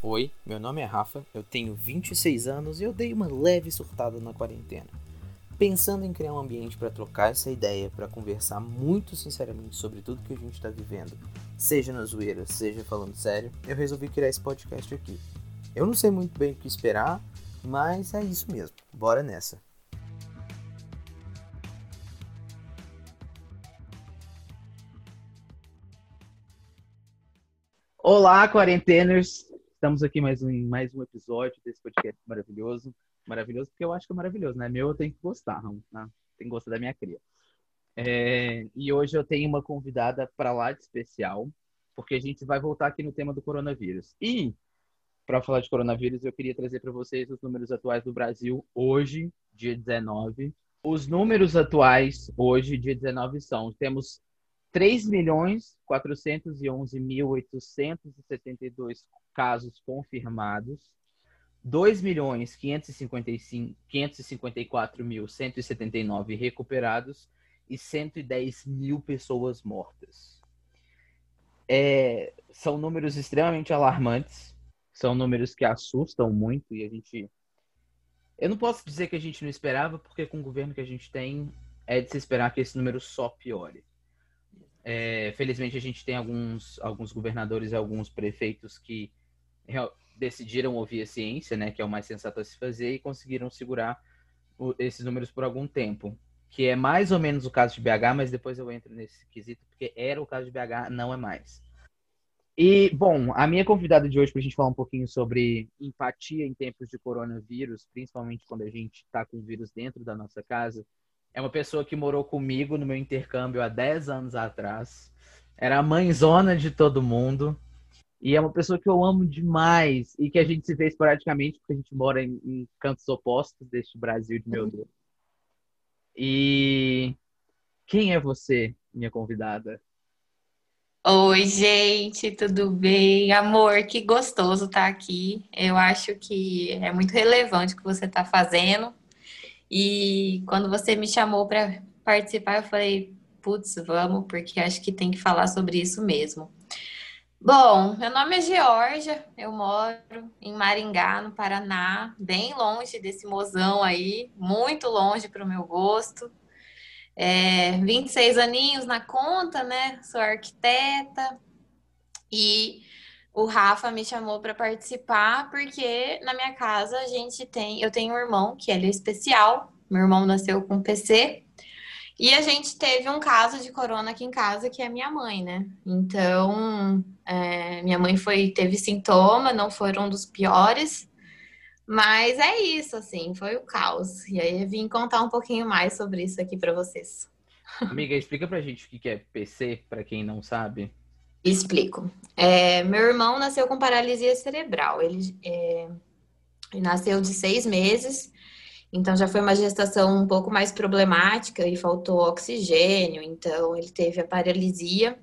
Oi, meu nome é Rafa, eu tenho 26 anos e eu dei uma leve surtada na quarentena. Pensando em criar um ambiente para trocar essa ideia, para conversar muito sinceramente sobre tudo que a gente está vivendo, seja na zoeira, seja falando sério, eu resolvi criar esse podcast aqui. Eu não sei muito bem o que esperar, mas é isso mesmo, bora nessa. Olá, quarenteners! Estamos aqui mais um, mais um episódio desse podcast maravilhoso. Maravilhoso porque eu acho que é maravilhoso, né? Meu eu tenho que gostar, né? tem que gostar da minha cria. É, e hoje eu tenho uma convidada para lá de especial, porque a gente vai voltar aqui no tema do coronavírus. E, para falar de coronavírus, eu queria trazer para vocês os números atuais do Brasil hoje, dia 19. Os números atuais hoje, dia 19, são: temos 3.411.872 casos confirmados, 2.554.179 recuperados e 110 mil pessoas mortas. É, são números extremamente alarmantes, são números que assustam muito e a gente. Eu não posso dizer que a gente não esperava, porque com o governo que a gente tem, é de se esperar que esse número só piore. É, felizmente a gente tem alguns, alguns governadores e alguns prefeitos que decidiram ouvir a ciência, né, que é o mais sensato a se fazer, e conseguiram segurar o, esses números por algum tempo. Que é mais ou menos o caso de BH, mas depois eu entro nesse quesito, porque era o caso de BH, não é mais. E, bom, a minha convidada de hoje para a gente falar um pouquinho sobre empatia em tempos de coronavírus, principalmente quando a gente está com o vírus dentro da nossa casa, é uma pessoa que morou comigo no meu intercâmbio há 10 anos atrás. Era a mãezona de todo mundo. E é uma pessoa que eu amo demais e que a gente se vê esporadicamente porque a gente mora em, em cantos opostos deste Brasil de meu uhum. Deus. E quem é você, minha convidada? Oi, gente, tudo bem? Amor, que gostoso estar tá aqui. Eu acho que é muito relevante o que você está fazendo. E quando você me chamou para participar, eu falei, putz, vamos, porque acho que tem que falar sobre isso mesmo. Bom, meu nome é Georgia, eu moro em Maringá, no Paraná, bem longe desse mozão aí, muito longe para o meu gosto. É, 26 aninhos na conta, né? Sou arquiteta e o Rafa me chamou para participar porque na minha casa a gente tem, eu tenho um irmão que ele é especial, meu irmão nasceu com PC e a gente teve um caso de corona aqui em casa, que é minha mãe, né? Então, é, minha mãe foi teve sintoma, não foram dos piores, mas é isso, assim, foi o caos. E aí eu vim contar um pouquinho mais sobre isso aqui para vocês. Amiga, explica pra gente o que é PC, para quem não sabe. Explico. É, meu irmão nasceu com paralisia cerebral. Ele, é, ele nasceu de seis meses então já foi uma gestação um pouco mais problemática e faltou oxigênio, então ele teve a paralisia.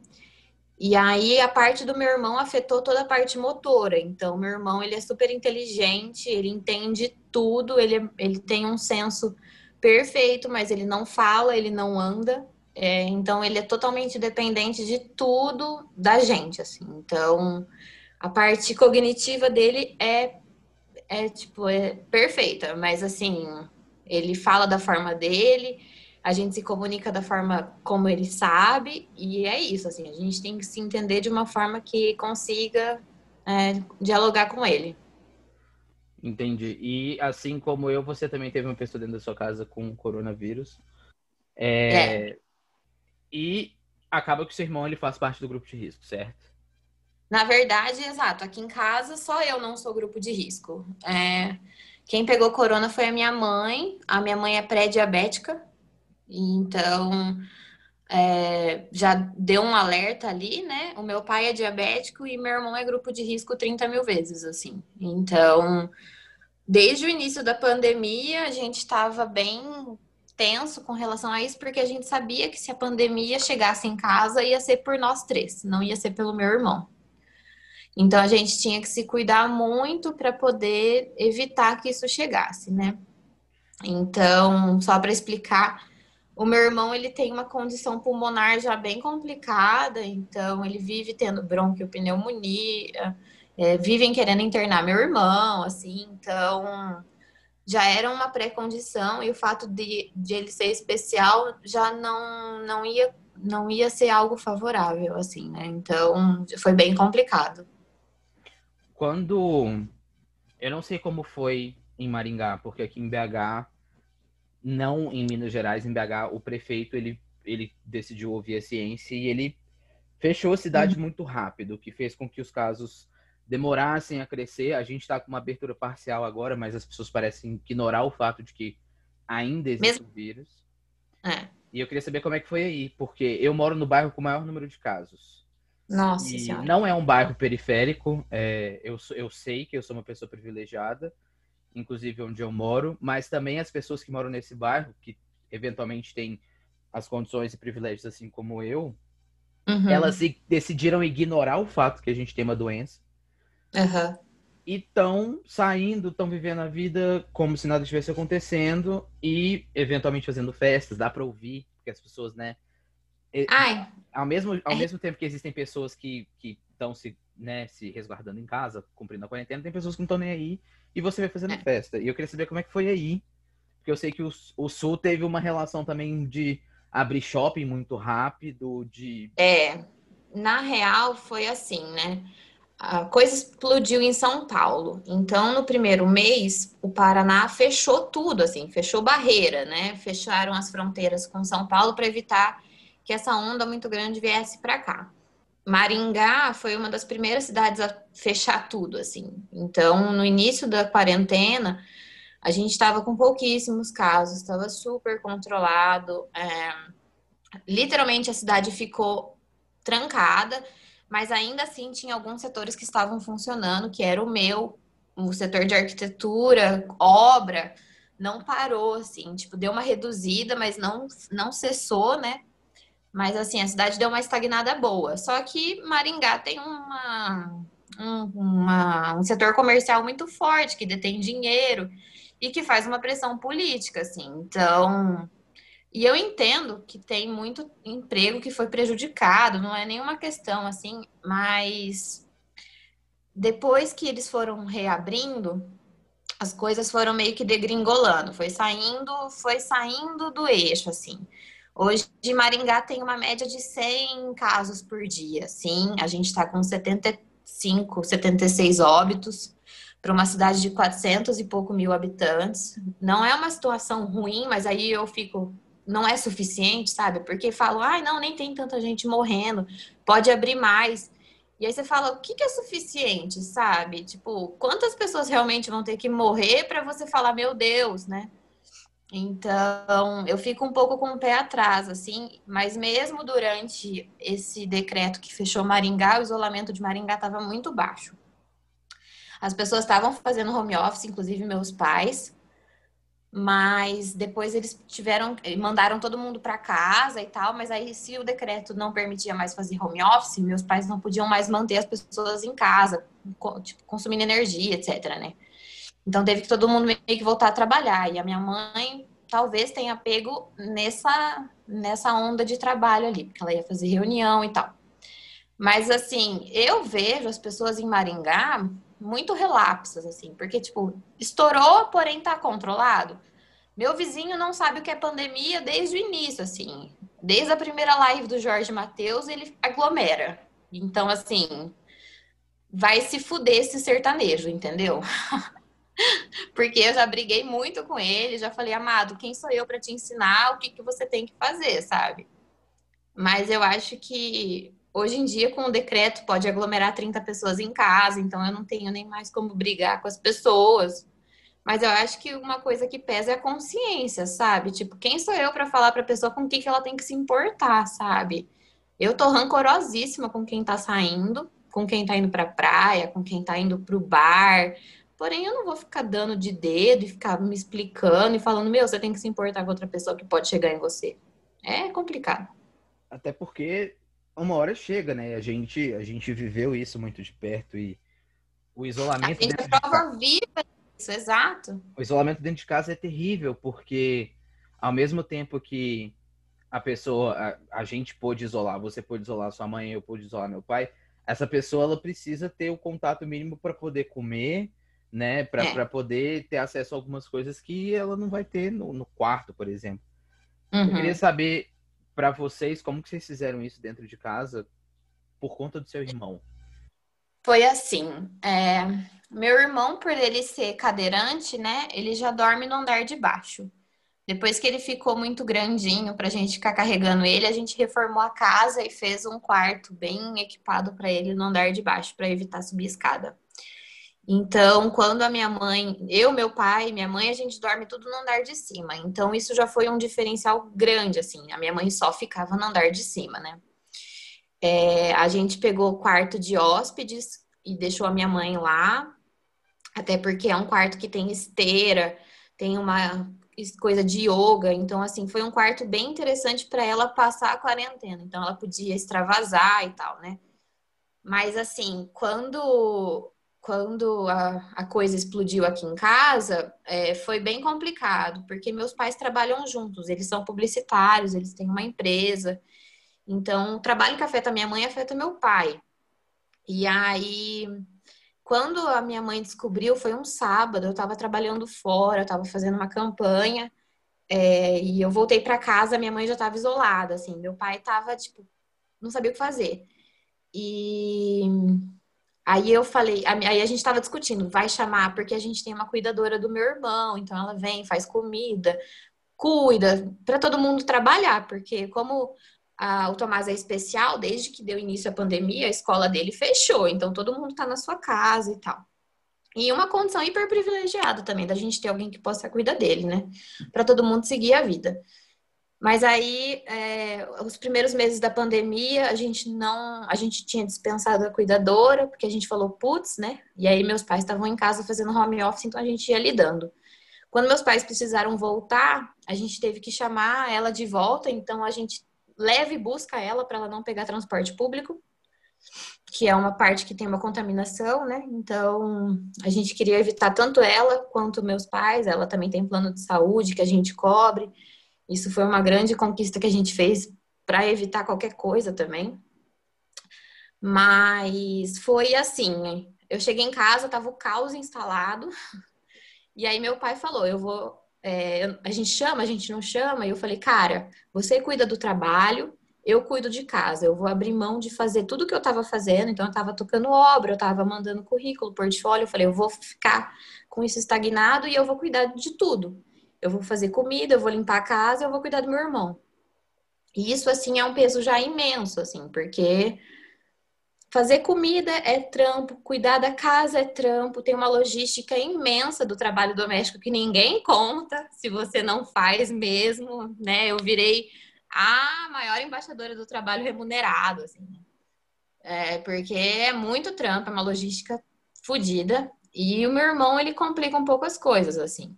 E aí a parte do meu irmão afetou toda a parte motora. Então meu irmão ele é super inteligente, ele entende tudo, ele, ele tem um senso perfeito, mas ele não fala, ele não anda. É, então ele é totalmente dependente de tudo da gente, assim. Então a parte cognitiva dele é é tipo, é perfeita, mas assim, ele fala da forma dele, a gente se comunica da forma como ele sabe, e é isso, assim, a gente tem que se entender de uma forma que consiga é, dialogar com ele. Entendi. E assim como eu, você também teve uma pessoa dentro da sua casa com coronavírus. É... é. E acaba que o seu irmão ele faz parte do grupo de risco, certo? Na verdade, exato. Aqui em casa, só eu não sou grupo de risco. É, quem pegou corona foi a minha mãe. A minha mãe é pré-diabética, então é, já deu um alerta ali, né? O meu pai é diabético e meu irmão é grupo de risco 30 mil vezes, assim. Então, desde o início da pandemia, a gente estava bem tenso com relação a isso, porque a gente sabia que se a pandemia chegasse em casa, ia ser por nós três, não ia ser pelo meu irmão. Então a gente tinha que se cuidar muito para poder evitar que isso chegasse, né? Então, só para explicar, o meu irmão ele tem uma condição pulmonar já bem complicada, então ele vive tendo bronquiopneumonia, é, vivem querendo internar meu irmão, assim, então já era uma pré-condição e o fato de, de ele ser especial já não, não ia não ia ser algo favorável, assim, né? Então foi bem complicado. Quando eu não sei como foi em Maringá, porque aqui em BH, não em Minas Gerais, em BH, o prefeito ele, ele decidiu ouvir a ciência e ele fechou a cidade uhum. muito rápido, que fez com que os casos demorassem a crescer. A gente está com uma abertura parcial agora, mas as pessoas parecem ignorar o fato de que ainda existe Mesmo... o vírus. É. E eu queria saber como é que foi aí, porque eu moro no bairro com o maior número de casos. Nossa e senhora. Não é um bairro periférico, é, eu, eu sei que eu sou uma pessoa privilegiada, inclusive onde eu moro, mas também as pessoas que moram nesse bairro, que eventualmente têm as condições e privilégios assim como eu, uhum. elas decidiram ignorar o fato que a gente tem uma doença. Uhum. E estão saindo, estão vivendo a vida como se nada estivesse acontecendo e eventualmente fazendo festas, dá para ouvir, porque as pessoas, né? Ai. Ao mesmo, ao mesmo tempo que existem pessoas que estão se, né, se resguardando em casa, cumprindo a quarentena, tem pessoas que não estão nem aí e você vai fazendo é. festa. E eu queria saber como é que foi aí, porque eu sei que o, o Sul teve uma relação também de abrir shopping muito rápido, de... É, na real foi assim, né? A coisa explodiu em São Paulo. Então, no primeiro mês, o Paraná fechou tudo, assim, fechou barreira, né? Fecharam as fronteiras com São Paulo para evitar que essa onda muito grande viesse para cá. Maringá foi uma das primeiras cidades a fechar tudo, assim. Então, no início da quarentena, a gente estava com pouquíssimos casos, estava super controlado. É... Literalmente, a cidade ficou trancada, mas ainda assim tinha alguns setores que estavam funcionando, que era o meu, o setor de arquitetura, obra, não parou, assim, tipo, deu uma reduzida, mas não, não cessou, né? Mas assim, a cidade deu uma estagnada boa. Só que Maringá tem uma, um, uma, um setor comercial muito forte, que detém dinheiro e que faz uma pressão política, assim. Então, e eu entendo que tem muito emprego que foi prejudicado, não é nenhuma questão assim, mas depois que eles foram reabrindo, as coisas foram meio que degringolando, foi saindo, foi saindo do eixo assim. Hoje, Maringá tem uma média de 100 casos por dia. Sim, a gente está com 75, 76 óbitos para uma cidade de 400 e pouco mil habitantes. Não é uma situação ruim, mas aí eu fico. Não é suficiente, sabe? Porque falam, ai, ah, não, nem tem tanta gente morrendo, pode abrir mais. E aí você fala, o que, que é suficiente, sabe? Tipo, quantas pessoas realmente vão ter que morrer para você falar, meu Deus, né? Então, eu fico um pouco com o pé atrás, assim, mas mesmo durante esse decreto que fechou Maringá, o isolamento de Maringá estava muito baixo. As pessoas estavam fazendo home office, inclusive meus pais, mas depois eles tiveram, mandaram todo mundo para casa e tal, mas aí se o decreto não permitia mais fazer home office, meus pais não podiam mais manter as pessoas em casa, tipo, consumindo energia, etc, né? Então teve que todo mundo meio que voltar a trabalhar. E a minha mãe talvez tenha pego nessa, nessa onda de trabalho ali, porque ela ia fazer reunião e tal. Mas assim, eu vejo as pessoas em Maringá muito relapsas, assim, porque, tipo, estourou, porém tá controlado. Meu vizinho não sabe o que é pandemia desde o início, assim. Desde a primeira live do Jorge Matheus, ele aglomera. Então, assim, vai se fuder esse sertanejo, entendeu? Porque eu já briguei muito com ele, já falei, amado, quem sou eu para te ensinar o que, que você tem que fazer, sabe? Mas eu acho que hoje em dia, com o decreto, pode aglomerar 30 pessoas em casa, então eu não tenho nem mais como brigar com as pessoas. Mas eu acho que uma coisa que pesa é a consciência, sabe? Tipo, quem sou eu para falar para a pessoa com o que, que ela tem que se importar, sabe? Eu tô rancorosíssima com quem tá saindo, com quem tá indo pra praia, com quem tá indo pro bar, Porém, eu não vou ficar dando de dedo e ficar me explicando e falando, meu, você tem que se importar com outra pessoa que pode chegar em você. É complicado. Até porque uma hora chega, né? A gente, a gente viveu isso muito de perto e o isolamento. A gente é prova viva isso, exato. O isolamento dentro de casa é terrível, porque ao mesmo tempo que a pessoa, a, a gente pôde isolar, você pôde isolar sua mãe, eu pude isolar meu pai, essa pessoa ela precisa ter o contato mínimo para poder comer, né? Para é. poder ter acesso a algumas coisas que ela não vai ter no, no quarto, por exemplo. Uhum. Eu queria saber para vocês como que vocês fizeram isso dentro de casa por conta do seu irmão. Foi assim, é, meu irmão, por ele ser cadeirante, né, ele já dorme no andar de baixo. Depois que ele ficou muito grandinho para a gente ficar carregando ele, a gente reformou a casa e fez um quarto bem equipado para ele no andar de baixo, para evitar subir escada. Então, quando a minha mãe, eu, meu pai, minha mãe, a gente dorme tudo no andar de cima. Então, isso já foi um diferencial grande, assim. A minha mãe só ficava no andar de cima, né? É, a gente pegou o quarto de hóspedes e deixou a minha mãe lá, até porque é um quarto que tem esteira, tem uma coisa de yoga, então assim, foi um quarto bem interessante para ela passar a quarentena. Então ela podia extravasar e tal, né? Mas assim, quando quando a, a coisa explodiu aqui em casa, é, foi bem complicado, porque meus pais trabalham juntos, eles são publicitários, eles têm uma empresa. Então, o trabalho que afeta minha mãe afeta meu pai. E aí, quando a minha mãe descobriu, foi um sábado, eu estava trabalhando fora, estava fazendo uma campanha, é, e eu voltei para casa, minha mãe já estava isolada, assim, meu pai estava, tipo, não sabia o que fazer. E aí eu falei, aí a gente estava discutindo, vai chamar, porque a gente tem uma cuidadora do meu irmão, então ela vem, faz comida, cuida, para todo mundo trabalhar, porque como o Tomás é especial, desde que deu início à pandemia, a escola dele fechou, então todo mundo está na sua casa e tal. E uma condição hiper privilegiada também, da gente ter alguém que possa cuidar dele, né? Para todo mundo seguir a vida. Mas aí, é, os primeiros meses da pandemia, a gente não, a gente tinha dispensado a cuidadora, porque a gente falou, putz, né? E aí meus pais estavam em casa fazendo home office, então a gente ia lidando. Quando meus pais precisaram voltar, a gente teve que chamar ela de volta, então a gente leve e busca ela para ela não pegar transporte público, que é uma parte que tem uma contaminação, né? Então, a gente queria evitar tanto ela quanto meus pais. Ela também tem plano de saúde que a gente cobre. Isso foi uma grande conquista que a gente fez para evitar qualquer coisa também. Mas foi assim, eu cheguei em casa, tava o caos instalado. E aí meu pai falou: "Eu vou é, a gente chama, a gente não chama. E eu falei, cara, você cuida do trabalho, eu cuido de casa. Eu vou abrir mão de fazer tudo que eu estava fazendo. Então, eu estava tocando obra, eu estava mandando currículo, portfólio. Eu falei, eu vou ficar com isso estagnado e eu vou cuidar de tudo. Eu vou fazer comida, eu vou limpar a casa, eu vou cuidar do meu irmão. E isso, assim, é um peso já imenso, assim, porque Fazer comida é trampo, cuidar da casa é trampo, tem uma logística imensa do trabalho doméstico que ninguém conta se você não faz mesmo, né? Eu virei a maior embaixadora do trabalho remunerado, assim. É, porque é muito trampo, é uma logística fodida. E o meu irmão, ele complica um pouco as coisas, assim.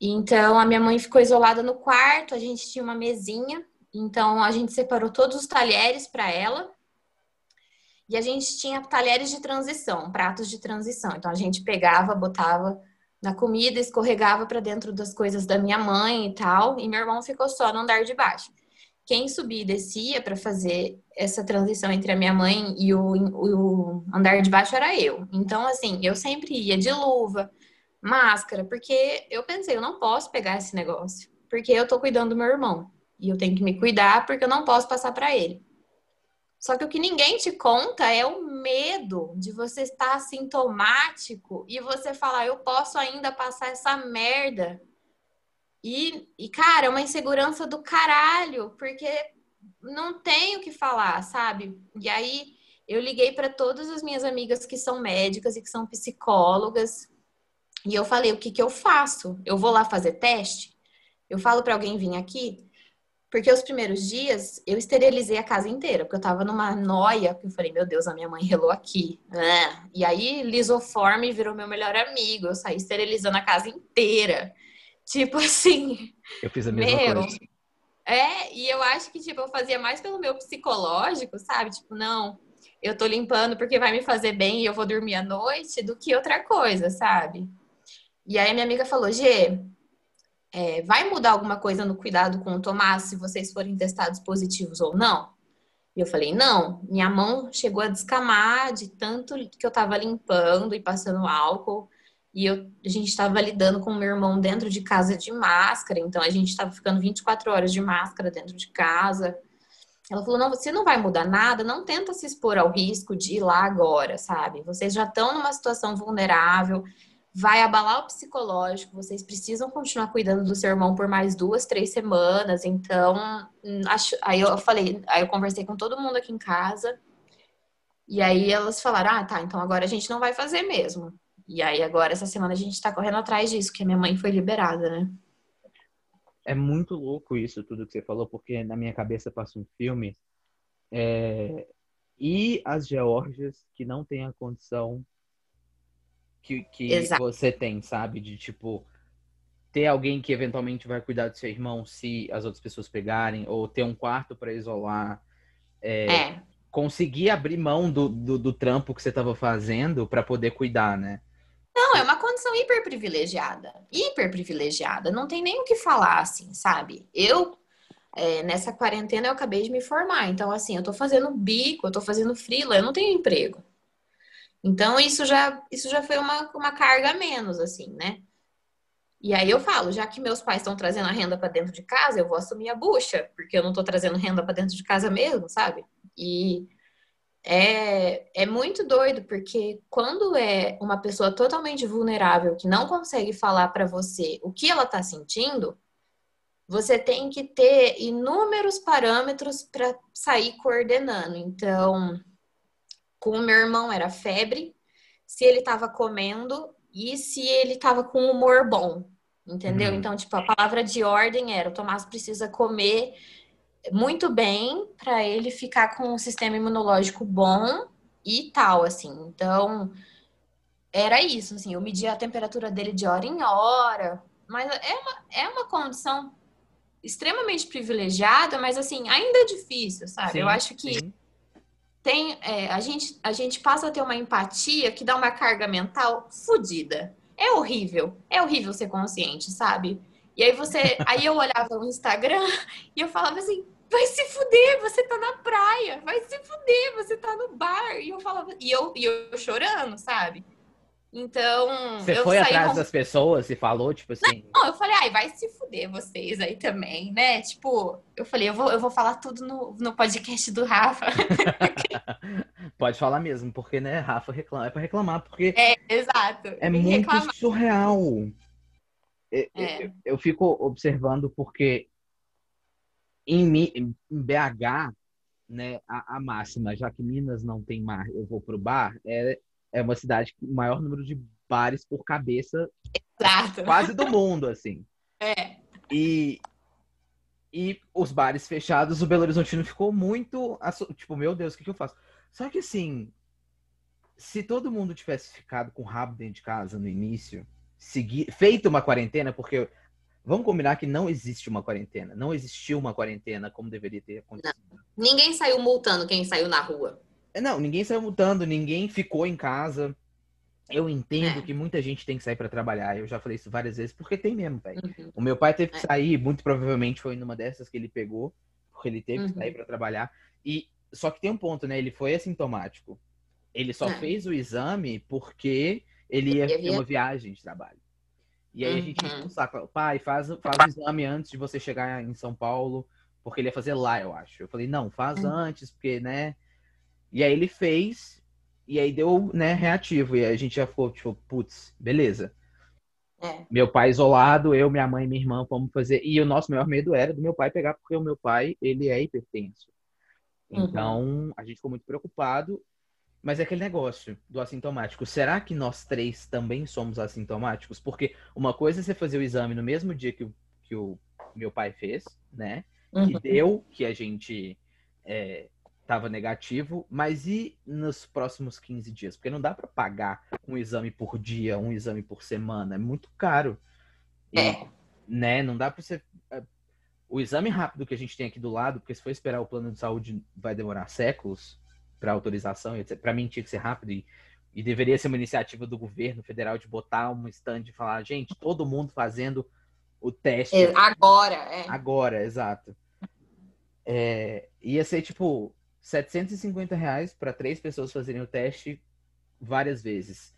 Então, a minha mãe ficou isolada no quarto, a gente tinha uma mesinha, então a gente separou todos os talheres para ela e a gente tinha talheres de transição, pratos de transição. Então a gente pegava, botava na comida, escorregava para dentro das coisas da minha mãe e tal, e meu irmão ficou só no andar de baixo. Quem subia e descia para fazer essa transição entre a minha mãe e o, o andar de baixo era eu. Então, assim, eu sempre ia de luva, máscara, porque eu pensei, eu não posso pegar esse negócio, porque eu tô cuidando do meu irmão. E eu tenho que me cuidar porque eu não posso passar para ele. Só que o que ninguém te conta é o medo de você estar assintomático e você falar, eu posso ainda passar essa merda. E, e cara, é uma insegurança do caralho, porque não tem o que falar, sabe? E aí eu liguei para todas as minhas amigas que são médicas e que são psicólogas. E eu falei, o que, que eu faço? Eu vou lá fazer teste? Eu falo para alguém vir aqui? Porque os primeiros dias eu esterilizei a casa inteira, porque eu tava numa noia, que eu falei, meu Deus, a minha mãe relou aqui. É. E aí, lisoforme virou meu melhor amigo. Eu saí esterilizando a casa inteira. Tipo assim. Eu fiz a mesma meu, coisa. É, e eu acho que, tipo, eu fazia mais pelo meu psicológico, sabe? Tipo, não, eu tô limpando porque vai me fazer bem e eu vou dormir à noite, do que outra coisa, sabe? E aí minha amiga falou, Gê, é, vai mudar alguma coisa no cuidado com o Tomás se vocês forem testados positivos ou não? E eu falei, não, minha mão chegou a descamar de tanto que eu tava limpando e passando álcool. E eu, a gente estava lidando com meu irmão dentro de casa de máscara, então a gente estava ficando 24 horas de máscara dentro de casa. Ela falou: não, você não vai mudar nada, não tenta se expor ao risco de ir lá agora, sabe? Vocês já estão numa situação vulnerável, vai abalar o psicológico, vocês precisam continuar cuidando do seu irmão por mais duas, três semanas. Então, hum, acho, aí eu falei, aí eu conversei com todo mundo aqui em casa. E aí elas falaram: ah, tá, então agora a gente não vai fazer mesmo. E aí agora, essa semana, a gente tá correndo atrás disso, que a minha mãe foi liberada, né? É muito louco isso, tudo que você falou, porque na minha cabeça passa um filme. É... E as Geórgias que não têm a condição que, que você tem, sabe? De tipo ter alguém que eventualmente vai cuidar do seu irmão se as outras pessoas pegarem, ou ter um quarto para isolar. É, é. Conseguir abrir mão do, do, do trampo que você estava fazendo para poder cuidar, né? Não, é uma condição hiper privilegiada. Hiper privilegiada. Não tem nem o que falar, assim, sabe? Eu, é, nessa quarentena, eu acabei de me formar. Então, assim, eu tô fazendo bico, eu tô fazendo frila, eu não tenho emprego. Então, isso já, isso já foi uma, uma carga a menos, assim, né? E aí eu falo, já que meus pais estão trazendo a renda para dentro de casa, eu vou assumir a bucha, porque eu não tô trazendo renda para dentro de casa mesmo, sabe? E é, é muito doido, porque quando é uma pessoa totalmente vulnerável que não consegue falar para você o que ela está sentindo, você tem que ter inúmeros parâmetros para sair coordenando. Então, com o meu irmão era febre, se ele estava comendo e se ele estava com humor bom, entendeu? Uhum. Então, tipo, a palavra de ordem era: o Tomás precisa comer muito bem para ele ficar com um sistema imunológico bom e tal, assim. Então, era isso, assim, eu media a temperatura dele de hora em hora, mas é uma, é uma condição extremamente privilegiada, mas assim, ainda é difícil, sabe? Sim, eu acho que sim. Tem é, a, gente, a gente passa a ter uma empatia que dá uma carga mental fodida. É horrível, é horrível ser consciente, sabe? E aí você. Aí eu olhava o Instagram e eu falava assim, vai se fuder, você tá na praia, vai se fuder, você tá no bar. E eu falava, e eu, e eu chorando, sabe? Então. Você foi atrás das pessoas e falou, tipo assim. Não, eu falei, ai, vai se fuder vocês aí também, né? Tipo, eu falei, eu vou, eu vou falar tudo no, no podcast do Rafa. Pode falar mesmo, porque, né, Rafa reclama, é pra reclamar, porque. É, exato. É muito reclamar. surreal. É. Eu, eu fico observando porque em, em BH, né, a, a, máxima, já que Minas não tem mar, eu vou pro bar, é, é uma cidade com o maior número de bares por cabeça Exato. quase do mundo, assim. É. E, e os bares fechados, o Belo Horizontino ficou muito. Tipo, meu Deus, o que, que eu faço? Só que assim, se todo mundo tivesse ficado com o rabo dentro de casa no início, seguir, feito uma quarentena, porque Vamos combinar que não existe uma quarentena. Não existiu uma quarentena como deveria ter acontecido. Não. Ninguém saiu multando quem saiu na rua. É, não, ninguém saiu multando, ninguém ficou em casa. Eu entendo é. que muita gente tem que sair para trabalhar. Eu já falei isso várias vezes, porque tem mesmo, velho. Uhum. O meu pai teve que é. sair, muito provavelmente foi numa dessas que ele pegou, porque ele teve uhum. que sair para trabalhar. E só que tem um ponto, né? Ele foi assintomático. Ele só é. fez o exame porque ele ia ter uma viagem de trabalho. E aí uhum. a gente um uhum. saco. Pai, faz, faz o exame antes de você chegar em São Paulo, porque ele ia fazer lá, eu acho. Eu falei, não, faz uhum. antes, porque, né? E aí ele fez, e aí deu, né, reativo. E a gente já ficou, tipo, putz, beleza. É. Meu pai isolado, eu, minha mãe e minha irmã vamos fazer. E o nosso maior medo era do meu pai pegar, porque o meu pai, ele é hipertenso. Uhum. Então, uhum. a gente ficou muito preocupado. Mas é aquele negócio do assintomático. Será que nós três também somos assintomáticos? Porque uma coisa é você fazer o exame no mesmo dia que o, que o meu pai fez, né? Uhum. Que deu que a gente estava negativo, mas e nos próximos 15 dias? Porque não dá para pagar um exame por dia, um exame por semana. É muito caro. E, é. Né? Não dá para você. É, o exame rápido que a gente tem aqui do lado, porque se for esperar o plano de saúde vai demorar séculos para autorização, para mim tinha que ser rápido e, e, deveria ser uma iniciativa do governo federal de botar um stand e falar, gente, todo mundo fazendo o teste. É, agora, é. Agora, exato. É, ia ser tipo, 750 reais para três pessoas fazerem o teste várias vezes.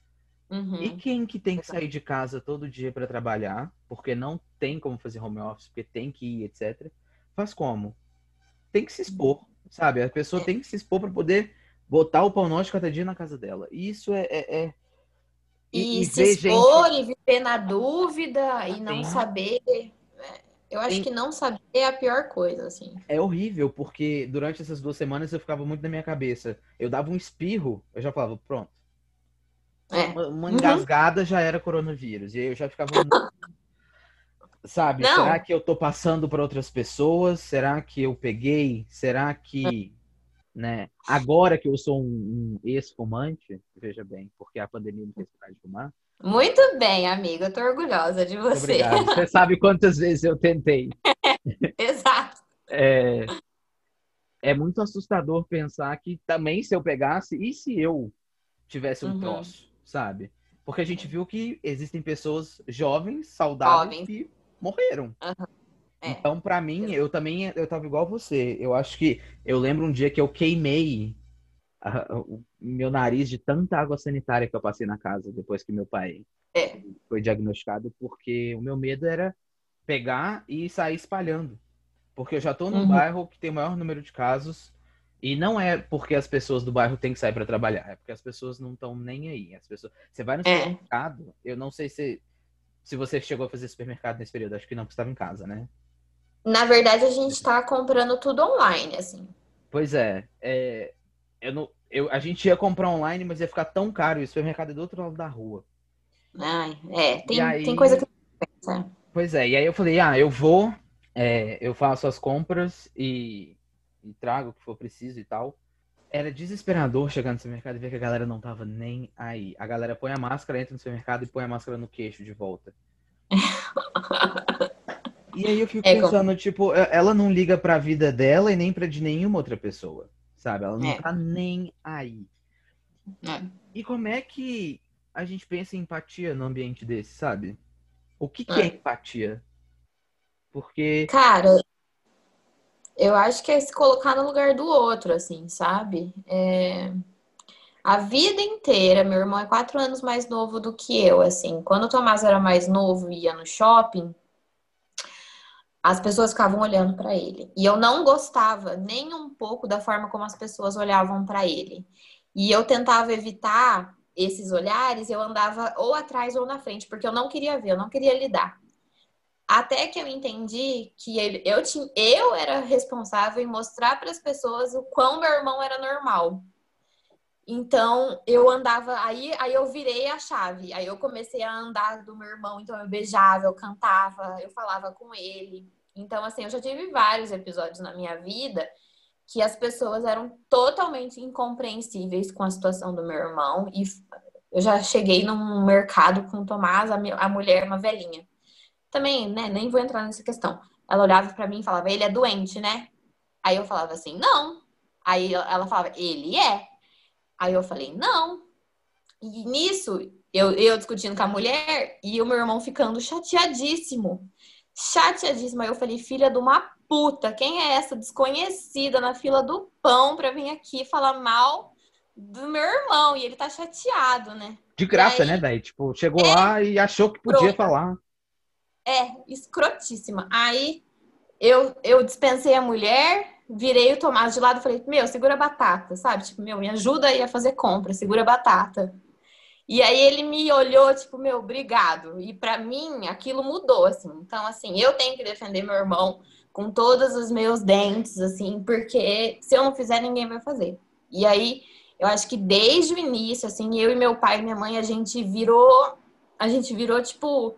Uhum. E quem que tem que sair de casa todo dia para trabalhar, porque não tem como fazer home office, porque tem que ir, etc. Faz como? Tem que se expor, sabe? A pessoa É. tem que se expor para poder botar o pão nosso cada dia na casa dela. E isso é. é- é- E, se ver expor e viver na dúvida e não saber. É, Eu acho que não saber é a pior coisa, assim. É horrível, porque durante essas duas semanas eu ficava muito na minha cabeça. Eu dava um espirro, eu já falava, pronto. É. Uma, uma Uhum. engasgada já era coronavírus. E aí eu já ficava. Sabe, Não. será que eu tô passando para outras pessoas? Será que eu peguei? Será que. Né? Agora que eu sou um, um ex-fumante, veja bem, porque a pandemia me fez parar de fumar. Muito bem, amiga. Eu tô orgulhosa de você. Obrigado. Você sabe quantas vezes eu tentei. Exato. É, é muito assustador pensar que também se eu pegasse, e se eu tivesse um Uhum. troço, sabe? Porque a gente viu que existem pessoas jovens, saudáveis, que morreram. É. Então, pra mim, eu também eu tava igual você. Eu acho que eu lembro um dia que eu queimei a- o meu nariz de tanta água sanitária que eu passei na casa depois que meu pai É. foi diagnosticado, porque o meu medo era pegar e sair espalhando. Porque eu já tô num Uhum. bairro que tem o maior número de casos. E não é porque as pessoas do bairro têm que sair para trabalhar, é porque as pessoas não estão nem aí. As pessoas, você vai no É. supermercado, eu não sei se se você chegou a fazer supermercado nesse período, acho que não, porque você estava em casa, né? Na verdade, a gente tá comprando tudo online, assim. Pois é, é, eu não, eu, a gente ia comprar online, mas ia ficar tão caro e o supermercado é do outro lado da rua. Ai, é, tem, aí- tem coisa que pensa. Pois é, e aí eu falei, ah, eu vou, é, eu faço as compras e, e trago o que for preciso e tal. Era desesperador chegar no supermercado e ver que a galera não tava nem aí. A galera põe a máscara, entra no supermercado e põe a máscara no queixo de volta. E aí eu fico É, como- pensando, tipo, e- ela não liga pra vida dela e nem pra de nenhuma outra pessoa, sabe? Ela não É. tá nem aí. É. E como é que a gente pensa em empatia num ambiente desse, sabe? O que, que É. é empatia? Porque Cara, eu acho que é se colocar no lugar do outro, assim, sabe? É, A vida inteira, meu irmão é quatro anos mais novo do que eu, assim. Quando o Tomás era mais novo e ia no shopping, as pessoas ficavam olhando pra ele. E eu não gostava nem um pouco da forma como as pessoas olhavam pra ele. E eu tentava evitar esses olhares, eu andava ou atrás ou na frente, porque eu não queria ver, eu não queria lidar. Até que eu entendi que ele, eu, tinha, eu era responsável em mostrar para as pessoas o quão meu irmão era normal. Então eu andava, aí, aí eu virei a chave, aí eu comecei a andar do meu irmão, então eu beijava, eu cantava, eu falava com ele. Então, assim, eu já tive vários episódios na minha vida que as pessoas eram totalmente incompreensíveis com a situação do meu irmão. E eu já cheguei num mercado com o Tomás, a, a mulher, uma velhinha. Também, né, nem vou entrar nessa questão. Ela olhava pra mim e falava, ele é doente, né? Aí eu falava assim, não. Aí ela falava, ele é. Aí eu falei, não. E nisso, eu, eu discutindo com a mulher e o meu irmão ficando chateadíssimo. Chateadíssimo. Aí eu falei, filha de uma puta, quem é essa desconhecida na fila do pão pra vir aqui falar mal do meu irmão? E ele tá chateado, né? de graça, aí- né, daí? Tipo, chegou lá e achou que podia Pronto. falar. É, escrotíssima. Aí eu, eu dispensei a mulher, virei o Tomás de lado e falei, meu, segura a batata, sabe? Tipo, meu, me ajuda aí a fazer compra, segura a batata. E aí ele me olhou, tipo, meu, obrigado. E pra mim, aquilo mudou, assim. Então, assim, eu tenho que defender meu irmão com todos os meus dentes, assim, porque se eu não fizer, ninguém vai fazer. E aí, eu acho que desde o início, assim, eu e meu pai e minha mãe, a gente virou, a gente virou, tipo,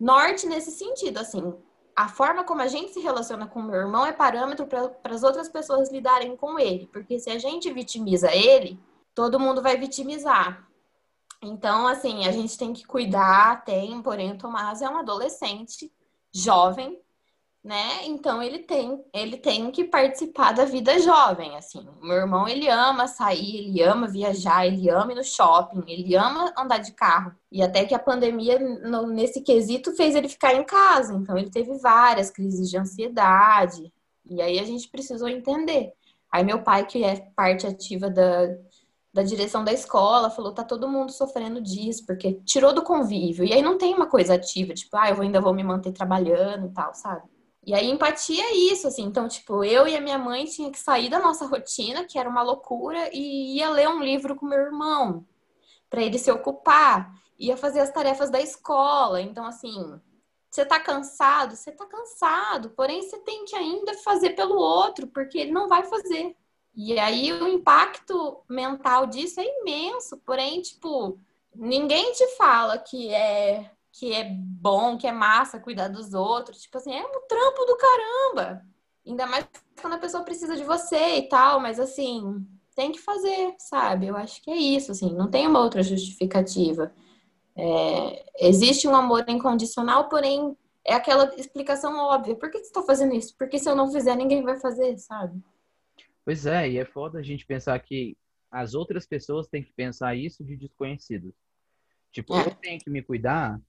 norte nesse sentido, assim. A forma como a gente se relaciona com o meu irmão é parâmetro para as outras pessoas lidarem com ele. Porque se a gente vitimiza ele, todo mundo vai vitimizar. Então, assim, a gente tem que cuidar, tem, porém, o Tomás é um adolescente, jovem, né? Então ele tem, ele tem que participar da vida jovem, assim. Meu irmão, ele ama sair, ele ama viajar, ele ama ir no shopping, ele ama andar de carro. E até que a pandemia, no- nesse quesito, fez ele ficar em casa. Então ele teve várias crises de ansiedade. E aí a gente precisou entender. Aí meu pai, que é parte ativa da, da direção da escola, falou: tá todo mundo sofrendo disso, porque tirou do convívio. E aí não tem uma coisa ativa, tipo, ah, eu ainda vou me manter trabalhando e tal, sabe? E aí empatia é isso, assim. Então, tipo, eu e a minha mãe tinha que sair da nossa rotina, que era uma loucura, e ia ler um livro com meu irmão, para ele se ocupar, ia fazer as tarefas da escola. Então, assim, você tá cansado? Você tá cansado, porém você tem que ainda fazer pelo outro, porque ele não vai fazer. E aí o impacto mental disso é imenso, porém, tipo, ninguém te fala que é que é bom, que é massa cuidar dos outros. Tipo assim, é um trampo do caramba. Ainda mais quando a pessoa precisa de você e tal, mas assim, tem que fazer, sabe? Eu acho que é isso, assim, não tem uma outra justificativa. É, existe um amor incondicional, porém é aquela explicação óbvia. Por que você está fazendo isso? Porque se eu não fizer, ninguém vai fazer, sabe? Pois é, e é foda a gente pensar que as outras pessoas têm que pensar isso de desconhecidos. Tipo, é. eu tenho que me cuidar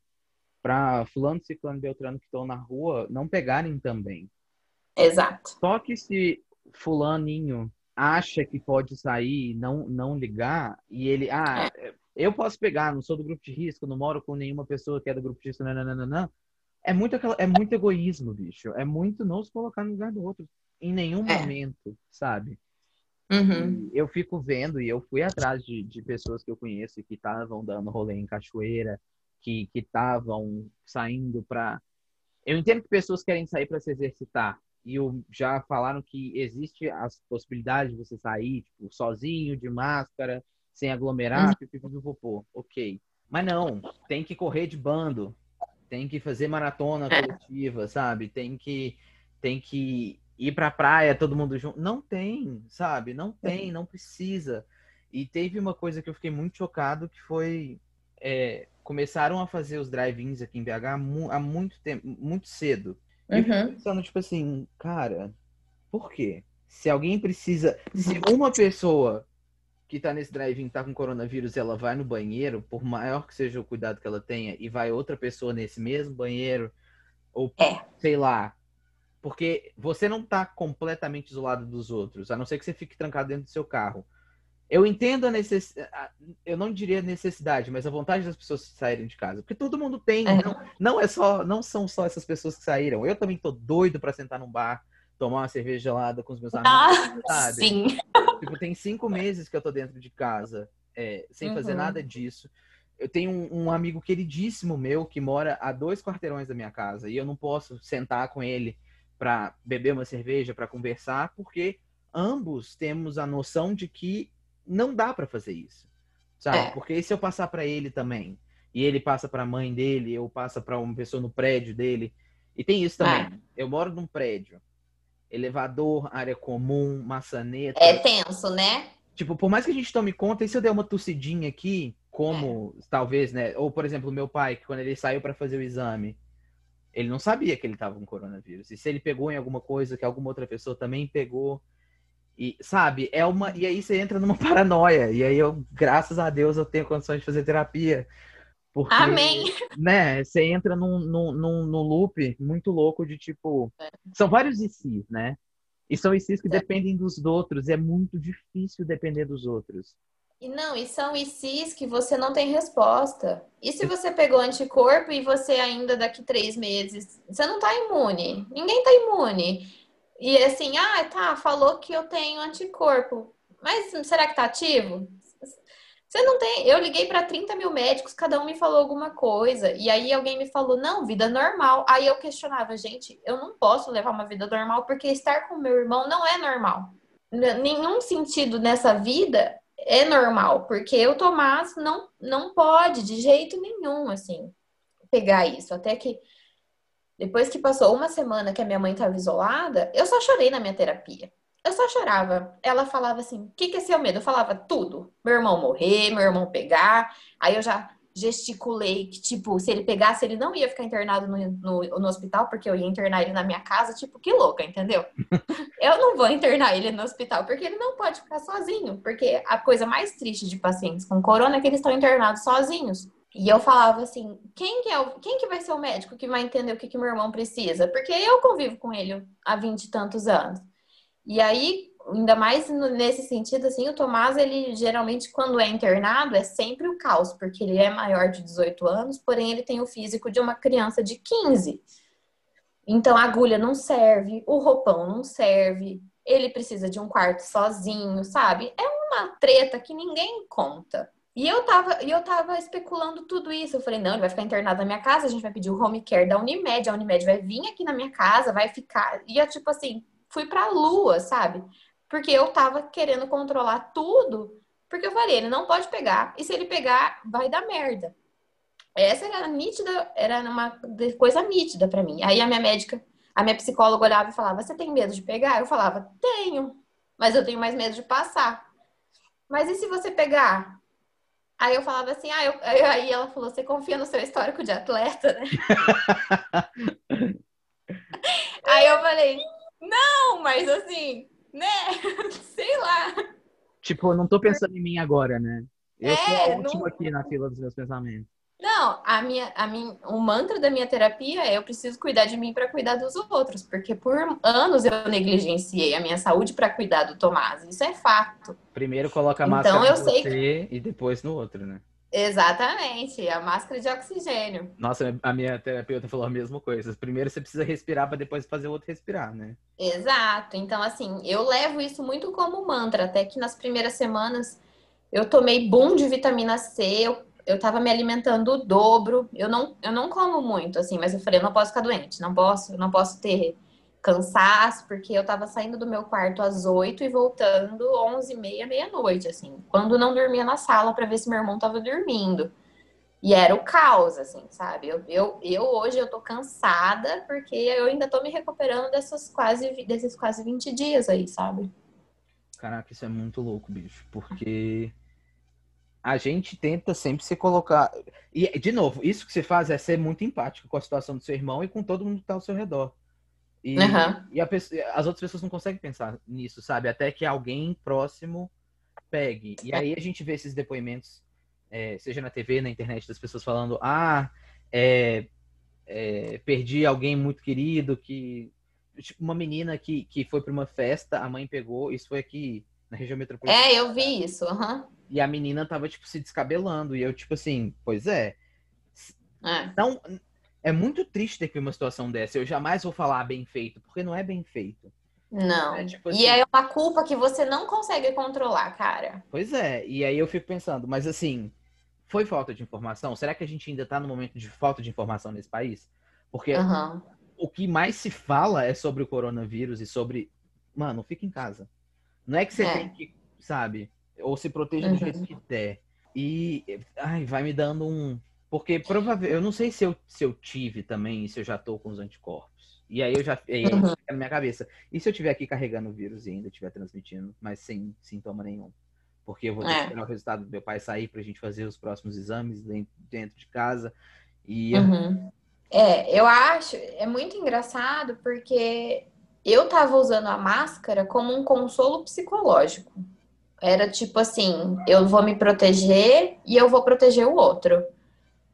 para fulano, ciclano, beltrano que estão na rua não pegarem também. Exato. Só que se fulaninho acha que pode sair, não não ligar e ele, ah, é. eu posso pegar, não sou do grupo de risco, não moro com nenhuma pessoa que é do grupo de risco, não, não, não, não. É muito aquela, é muito egoísmo, bicho. É muito não se colocar no lugar do outro em nenhum é. momento, sabe? Uhum. Eu fico vendo e eu fui atrás de, de pessoas que eu conheço que estavam dando rolê em cachoeira, que estavam saindo para. Eu entendo que pessoas querem sair para se exercitar e eu, já falaram que existe as possibilidades de você sair tipo, sozinho, de máscara, sem aglomerar, uhum. ok. Mas não, tem que correr de bando, tem que fazer maratona é. coletiva, sabe? Tem que tem que ir pra praia todo mundo junto. Não tem, sabe? Não tem, não precisa. E teve uma coisa que eu fiquei muito chocado que foi é, começaram a fazer os drive-ins aqui em BH há muito tempo, muito cedo. E eu fiquei pensando, tipo assim, cara, por quê? Se alguém precisa. Se uma pessoa que tá nesse drive-in tá com coronavírus, ela vai no banheiro, por maior que seja o cuidado que ela tenha, e vai outra pessoa nesse mesmo banheiro, ou é. sei lá. Porque você não tá completamente isolado dos outros, a não ser que você fique trancado dentro do seu carro. Eu entendo a necessidade, eu não diria necessidade, mas a vontade das pessoas saírem de casa, porque todo mundo tem, é. não, não é só, não são só essas pessoas que saíram. Eu também tô doido para sentar num bar tomar uma cerveja gelada com os meus amigos. Ah, sabe? sim. Tipo, tem cinco meses que eu tô dentro de casa, é, sem uhum. fazer nada disso. Eu tenho um, um, amigo queridíssimo meu que mora a dois quarteirões da minha casa e eu não posso sentar com ele para beber uma cerveja, para conversar, porque ambos temos a noção de que não dá para fazer isso, sabe? É. Porque e se eu passar para ele também e ele passa para a mãe dele, ou passa para uma pessoa no prédio dele, e tem isso também. É. Eu moro num prédio elevador, área comum, maçaneta. É tenso, né? Tipo, por mais que a gente tome conta, e se eu der uma tossidinha aqui, como é. talvez, né? Ou, por exemplo, meu pai, que quando ele saiu para fazer o exame, ele não sabia que ele tava com coronavírus. E se ele pegou em alguma coisa que alguma outra pessoa também pegou. E, sabe, é uma. E aí você entra numa paranoia. E aí eu, graças a Deus, eu tenho condições de fazer terapia. Porque, Amém. Né, você entra num, num, num, num loop muito louco de tipo. É. São vários ICs, né? E são ICs que é. dependem dos outros. É muito difícil depender dos outros. E não, e são ICs que você não tem resposta. E se você pegou anticorpo e você ainda daqui três meses, você não tá imune. Ninguém tá imune. E assim, ah, tá, falou que eu tenho anticorpo. Mas será que tá ativo? Você não tem. Eu liguei para 30 mil médicos, cada um me falou alguma coisa. E aí alguém me falou, não, vida normal. Aí eu questionava, gente, eu não posso levar uma vida normal porque estar com meu irmão não é normal. Nenhum sentido nessa vida é normal, porque eu, Tomás, não, não pode de jeito nenhum, assim, pegar isso. Até que depois que passou uma semana que a minha mãe estava isolada, eu só chorei na minha terapia. Eu só chorava. Ela falava assim: o que, que é seu medo? Eu falava tudo. Meu irmão morrer, meu irmão pegar. Aí eu já gesticulei que, tipo, se ele pegasse, ele não ia ficar internado no, no, no, hospital, porque eu ia internar ele na minha casa, tipo, que louca, entendeu? eu não vou internar ele no hospital, porque ele não pode ficar sozinho, porque a coisa mais triste de pacientes com corona é que eles estão internados sozinhos. E eu falava assim, quem que, é o, quem que vai ser o médico que vai entender o que, que meu irmão precisa? Porque eu convivo com ele há vinte e tantos anos. E aí, ainda mais nesse sentido, assim, o Tomás, ele geralmente, quando é internado, é sempre o caos, porque ele é maior de 18 anos, porém ele tem o físico de uma criança de 15. Então a agulha não serve, o roupão não serve, ele precisa de um quarto sozinho, sabe? É uma treta que ninguém conta. E eu tava, eu tava especulando tudo isso. Eu falei, não, ele vai ficar internado na minha casa, a gente vai pedir o home care da Unimed, a Unimed vai vir aqui na minha casa, vai ficar. E eu, tipo assim, fui pra lua, sabe? Porque eu tava querendo controlar tudo, porque eu falei, ele não pode pegar, e se ele pegar, vai dar merda. Essa era nítida, era uma coisa nítida para mim. Aí a minha médica, a minha psicóloga olhava e falava: Você tem medo de pegar? Eu falava: Tenho, mas eu tenho mais medo de passar. Mas e se você pegar? Aí eu falava assim, ah, eu... aí ela falou, você confia no seu histórico de atleta, né? aí eu falei, não, mas assim, né? Sei lá. Tipo, eu não tô pensando em mim agora, né? Eu é, sou a última não... aqui na fila dos meus pensamentos. Não, a minha, a minha, o mantra da minha terapia é eu preciso cuidar de mim para cuidar dos outros, porque por anos eu negligenciei a minha saúde para cuidar do Tomás. Isso é fato. Primeiro coloca a então, máscara então, eu sei você que... e depois no outro, né? Exatamente, a máscara de oxigênio. Nossa, a minha terapeuta falou a mesma coisa. Primeiro você precisa respirar para depois fazer o outro respirar, né? Exato. Então, assim, eu levo isso muito como mantra, até que nas primeiras semanas eu tomei boom de vitamina C, eu eu tava me alimentando o dobro. Eu não, eu não como muito, assim, mas eu falei, eu não posso ficar doente, não posso, não posso ter cansaço, porque eu tava saindo do meu quarto às oito e voltando onze e meia, meia-noite, assim, quando não dormia na sala para ver se meu irmão tava dormindo. E era o caos, assim, sabe? Eu, eu, eu hoje eu tô cansada porque eu ainda tô me recuperando dessas quase, desses quase 20 dias aí, sabe? Caraca, isso é muito louco, bicho, porque a gente tenta sempre se colocar. E, de novo, isso que você faz é ser muito empático com a situação do seu irmão e com todo mundo que está ao seu redor. E, uhum. e pessoa, as outras pessoas não conseguem pensar nisso, sabe? Até que alguém próximo pegue. E aí a gente vê esses depoimentos, é, seja na TV, na internet, das pessoas falando: ah, é, é, perdi alguém muito querido, que. Tipo, uma menina que, que foi para uma festa, a mãe pegou, isso foi aqui na região metropolitana. É, eu vi isso. Uhum. E a menina tava, tipo, se descabelando. E eu, tipo assim, pois é. é. Então, é muito triste ter que ver uma situação dessa. Eu jamais vou falar bem feito, porque não é bem feito. Não. É, tipo assim... E é uma culpa que você não consegue controlar, cara. Pois é. E aí eu fico pensando, mas assim, foi falta de informação? Será que a gente ainda tá no momento de falta de informação nesse país? Porque uhum. o que mais se fala é sobre o coronavírus e sobre. Mano, fica em casa. Não é que você é. tem que, sabe? Ou se proteja uhum. do jeito que der. E ai, vai me dando um. Porque provavelmente. Eu não sei se eu, se eu tive também, se eu já tô com os anticorpos. E aí eu já. E aí uhum. na minha cabeça. E se eu estiver aqui carregando o vírus e ainda estiver transmitindo, mas sem sintoma nenhum? Porque eu vou ter que é. esperar o resultado do meu pai sair pra gente fazer os próximos exames dentro de casa. E. Uhum. É, eu acho. É muito engraçado porque eu tava usando a máscara como um consolo psicológico. Era tipo assim, eu vou me proteger e eu vou proteger o outro.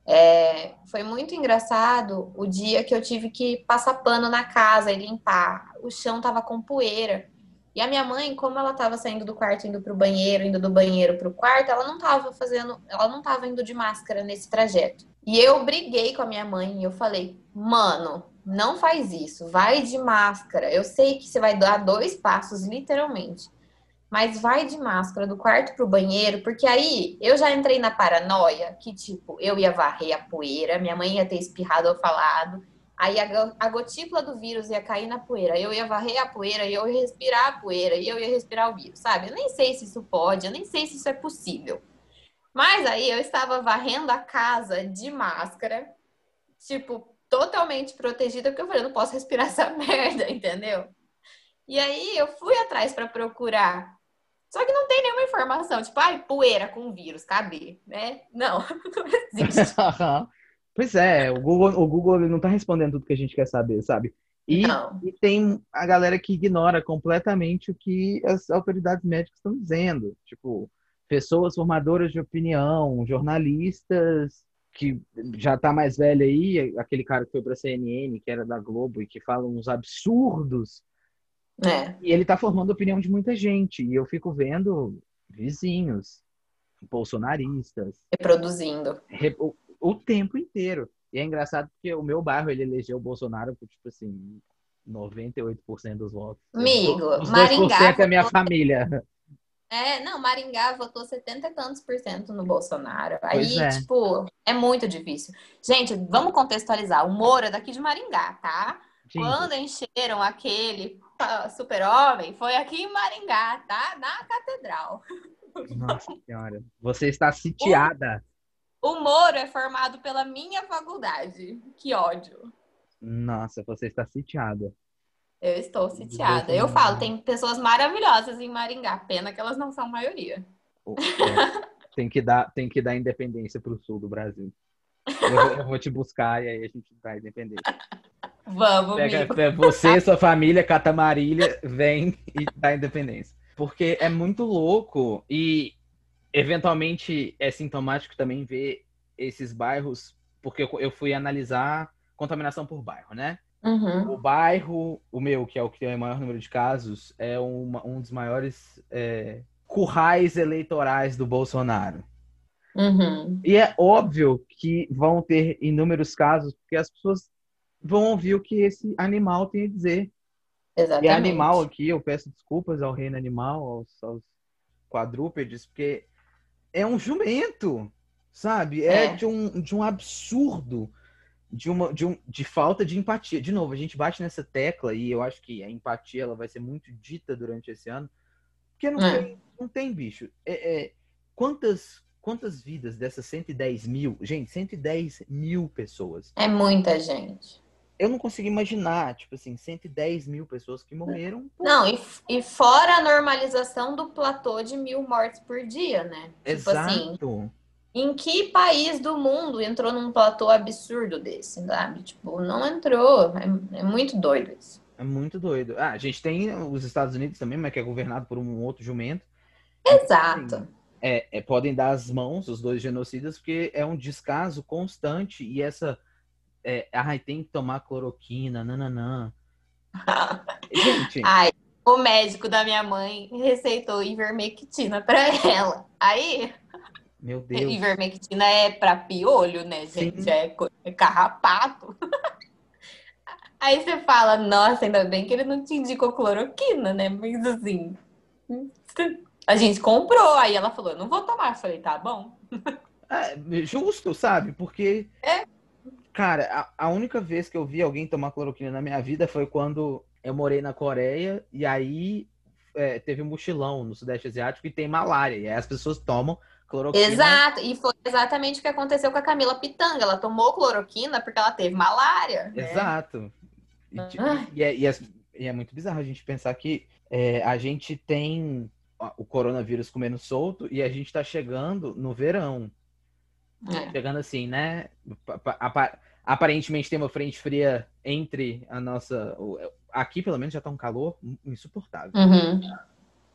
É, foi muito engraçado o dia que eu tive que passar pano na casa e limpar. O chão tava com poeira. E a minha mãe, como ela tava saindo do quarto indo pro banheiro, indo do banheiro pro quarto, ela não tava fazendo, ela não tava indo de máscara nesse trajeto. E eu briguei com a minha mãe e eu falei: "Mano, não faz isso, vai de máscara. Eu sei que você vai dar dois passos literalmente mas vai de máscara do quarto pro banheiro, porque aí eu já entrei na paranoia que, tipo, eu ia varrer a poeira, minha mãe ia ter espirrado ou falado, aí a, a gotícula do vírus ia cair na poeira, eu ia varrer a poeira eu ia respirar a poeira e eu ia respirar o vírus, sabe? Eu nem sei se isso pode, eu nem sei se isso é possível. Mas aí eu estava varrendo a casa de máscara, tipo, totalmente protegida, porque eu falei, eu não posso respirar essa merda, entendeu? E aí eu fui atrás para procurar só que não tem nenhuma informação, tipo, ai, poeira com vírus, cadê? Né? Não, não existe. pois é, o Google, o Google não tá respondendo tudo que a gente quer saber, sabe? E, e, tem a galera que ignora completamente o que as autoridades médicas estão dizendo. Tipo, pessoas formadoras de opinião, jornalistas que já tá mais velho aí, aquele cara que foi pra CNN, que era da Globo, e que fala uns absurdos É. E ele tá formando a opinião de muita gente. E eu fico vendo vizinhos, bolsonaristas, Reproduzindo. re- o, o tempo inteiro. E é engraçado porque o meu bairro, ele elegeu o Bolsonaro por, tipo assim, 98% dos votos. Amigo, Os 2% Maringá é minha família. É, não, Maringá votou 70 e tantos por cento no Bolsonaro. Pois Aí, é. tipo, é muito difícil. Gente, vamos contextualizar. O Moro é daqui de Maringá, tá? Quando encheram aquele ah, super-homem, foi aqui em Maringá, tá? Na catedral. Nossa senhora. Você está sitiada. O Moro é formado pela minha faculdade. Que ódio. Nossa, você está sitiada. Eu estou sitiada. Eu falo, tem pessoas maravilhosas em Maringá. Pena que elas não são maioria. É, tem, que dar, tem que dar independência para o sul do Brasil. Eu, vou- eu vou te buscar e aí a gente dá independência. Vamos, Pega, amigo. você, sua família, Catamarilha, vem e dá independência. Porque é muito louco e eventualmente é sintomático também ver esses bairros, porque eu fui analisar contaminação por bairro, né? Uhum. O bairro, o meu, que é o que tem o maior número de casos, é uma- um dos maiores é, currais eleitorais do Bolsonaro. Uhum. E é óbvio que vão ter inúmeros casos, porque as pessoas vão ouvir o que esse animal tem a dizer. Exatamente. E animal aqui, eu peço desculpas ao reino animal, aos, aos quadrúpedes, porque é um jumento, sabe? É, É. De, um, de um absurdo, de, uma, de, um, de falta de empatia. De novo, a gente bate nessa tecla e eu acho que a empatia ela vai ser muito dita durante esse ano, porque não, É. tem, não tem, bicho. É, é, quantas, quantas vidas dessas 110 mil? Gente, 110 mil pessoas. É muita gente. Eu não consigo imaginar, tipo assim, 110 mil pessoas que morreram por Não, e, e fora a normalização do platô de mil mortes por dia, né? Tipo assim, Exato. Em que país do mundo entrou num platô absurdo desse, sabe? Tipo, não entrou. É, é muito doido isso. É muito doido. Ah, a gente tem os Estados Unidos também, mas que é governado por um outro jumento. Exato. É, é, podem dar as mãos, os dois genocidas, porque é um descaso constante e essa. É, ai, tem que tomar cloroquina, nananã. Gente, Ai, o médico da minha mãe receitou ivermectina pra ela. Aí, meu Deus. ivermectina é pra piolho, né, gente? Sim. É, é carrapato. Aí você fala, nossa, ainda bem que ele não te indicou cloroquina, né? Mas assim, a gente comprou. Aí ela falou, não vou tomar. Eu falei, tá bom. É, justo, sabe? Porque. É. Cara, a, a única vez que eu vi alguém tomar cloroquina na minha vida foi quando eu morei na Coreia e aí é, teve um mochilão no Sudeste Asiático e tem malária. E aí as pessoas tomam cloroquina. Exato. E foi exatamente o que aconteceu com a Camila Pitanga. Ela tomou cloroquina porque ela teve malária. né? Exato. E, Ai. e é, e é- e é muito bizarro a gente pensar que é, a gente tem o coronavírus comendo solto e a gente tá chegando no verão. É. Chegando assim, né? Pa- pa- apa- Aparentemente tem uma frente fria entre a nossa. o- Aqui, pelo menos, já tá um calor insuportável. Uhum.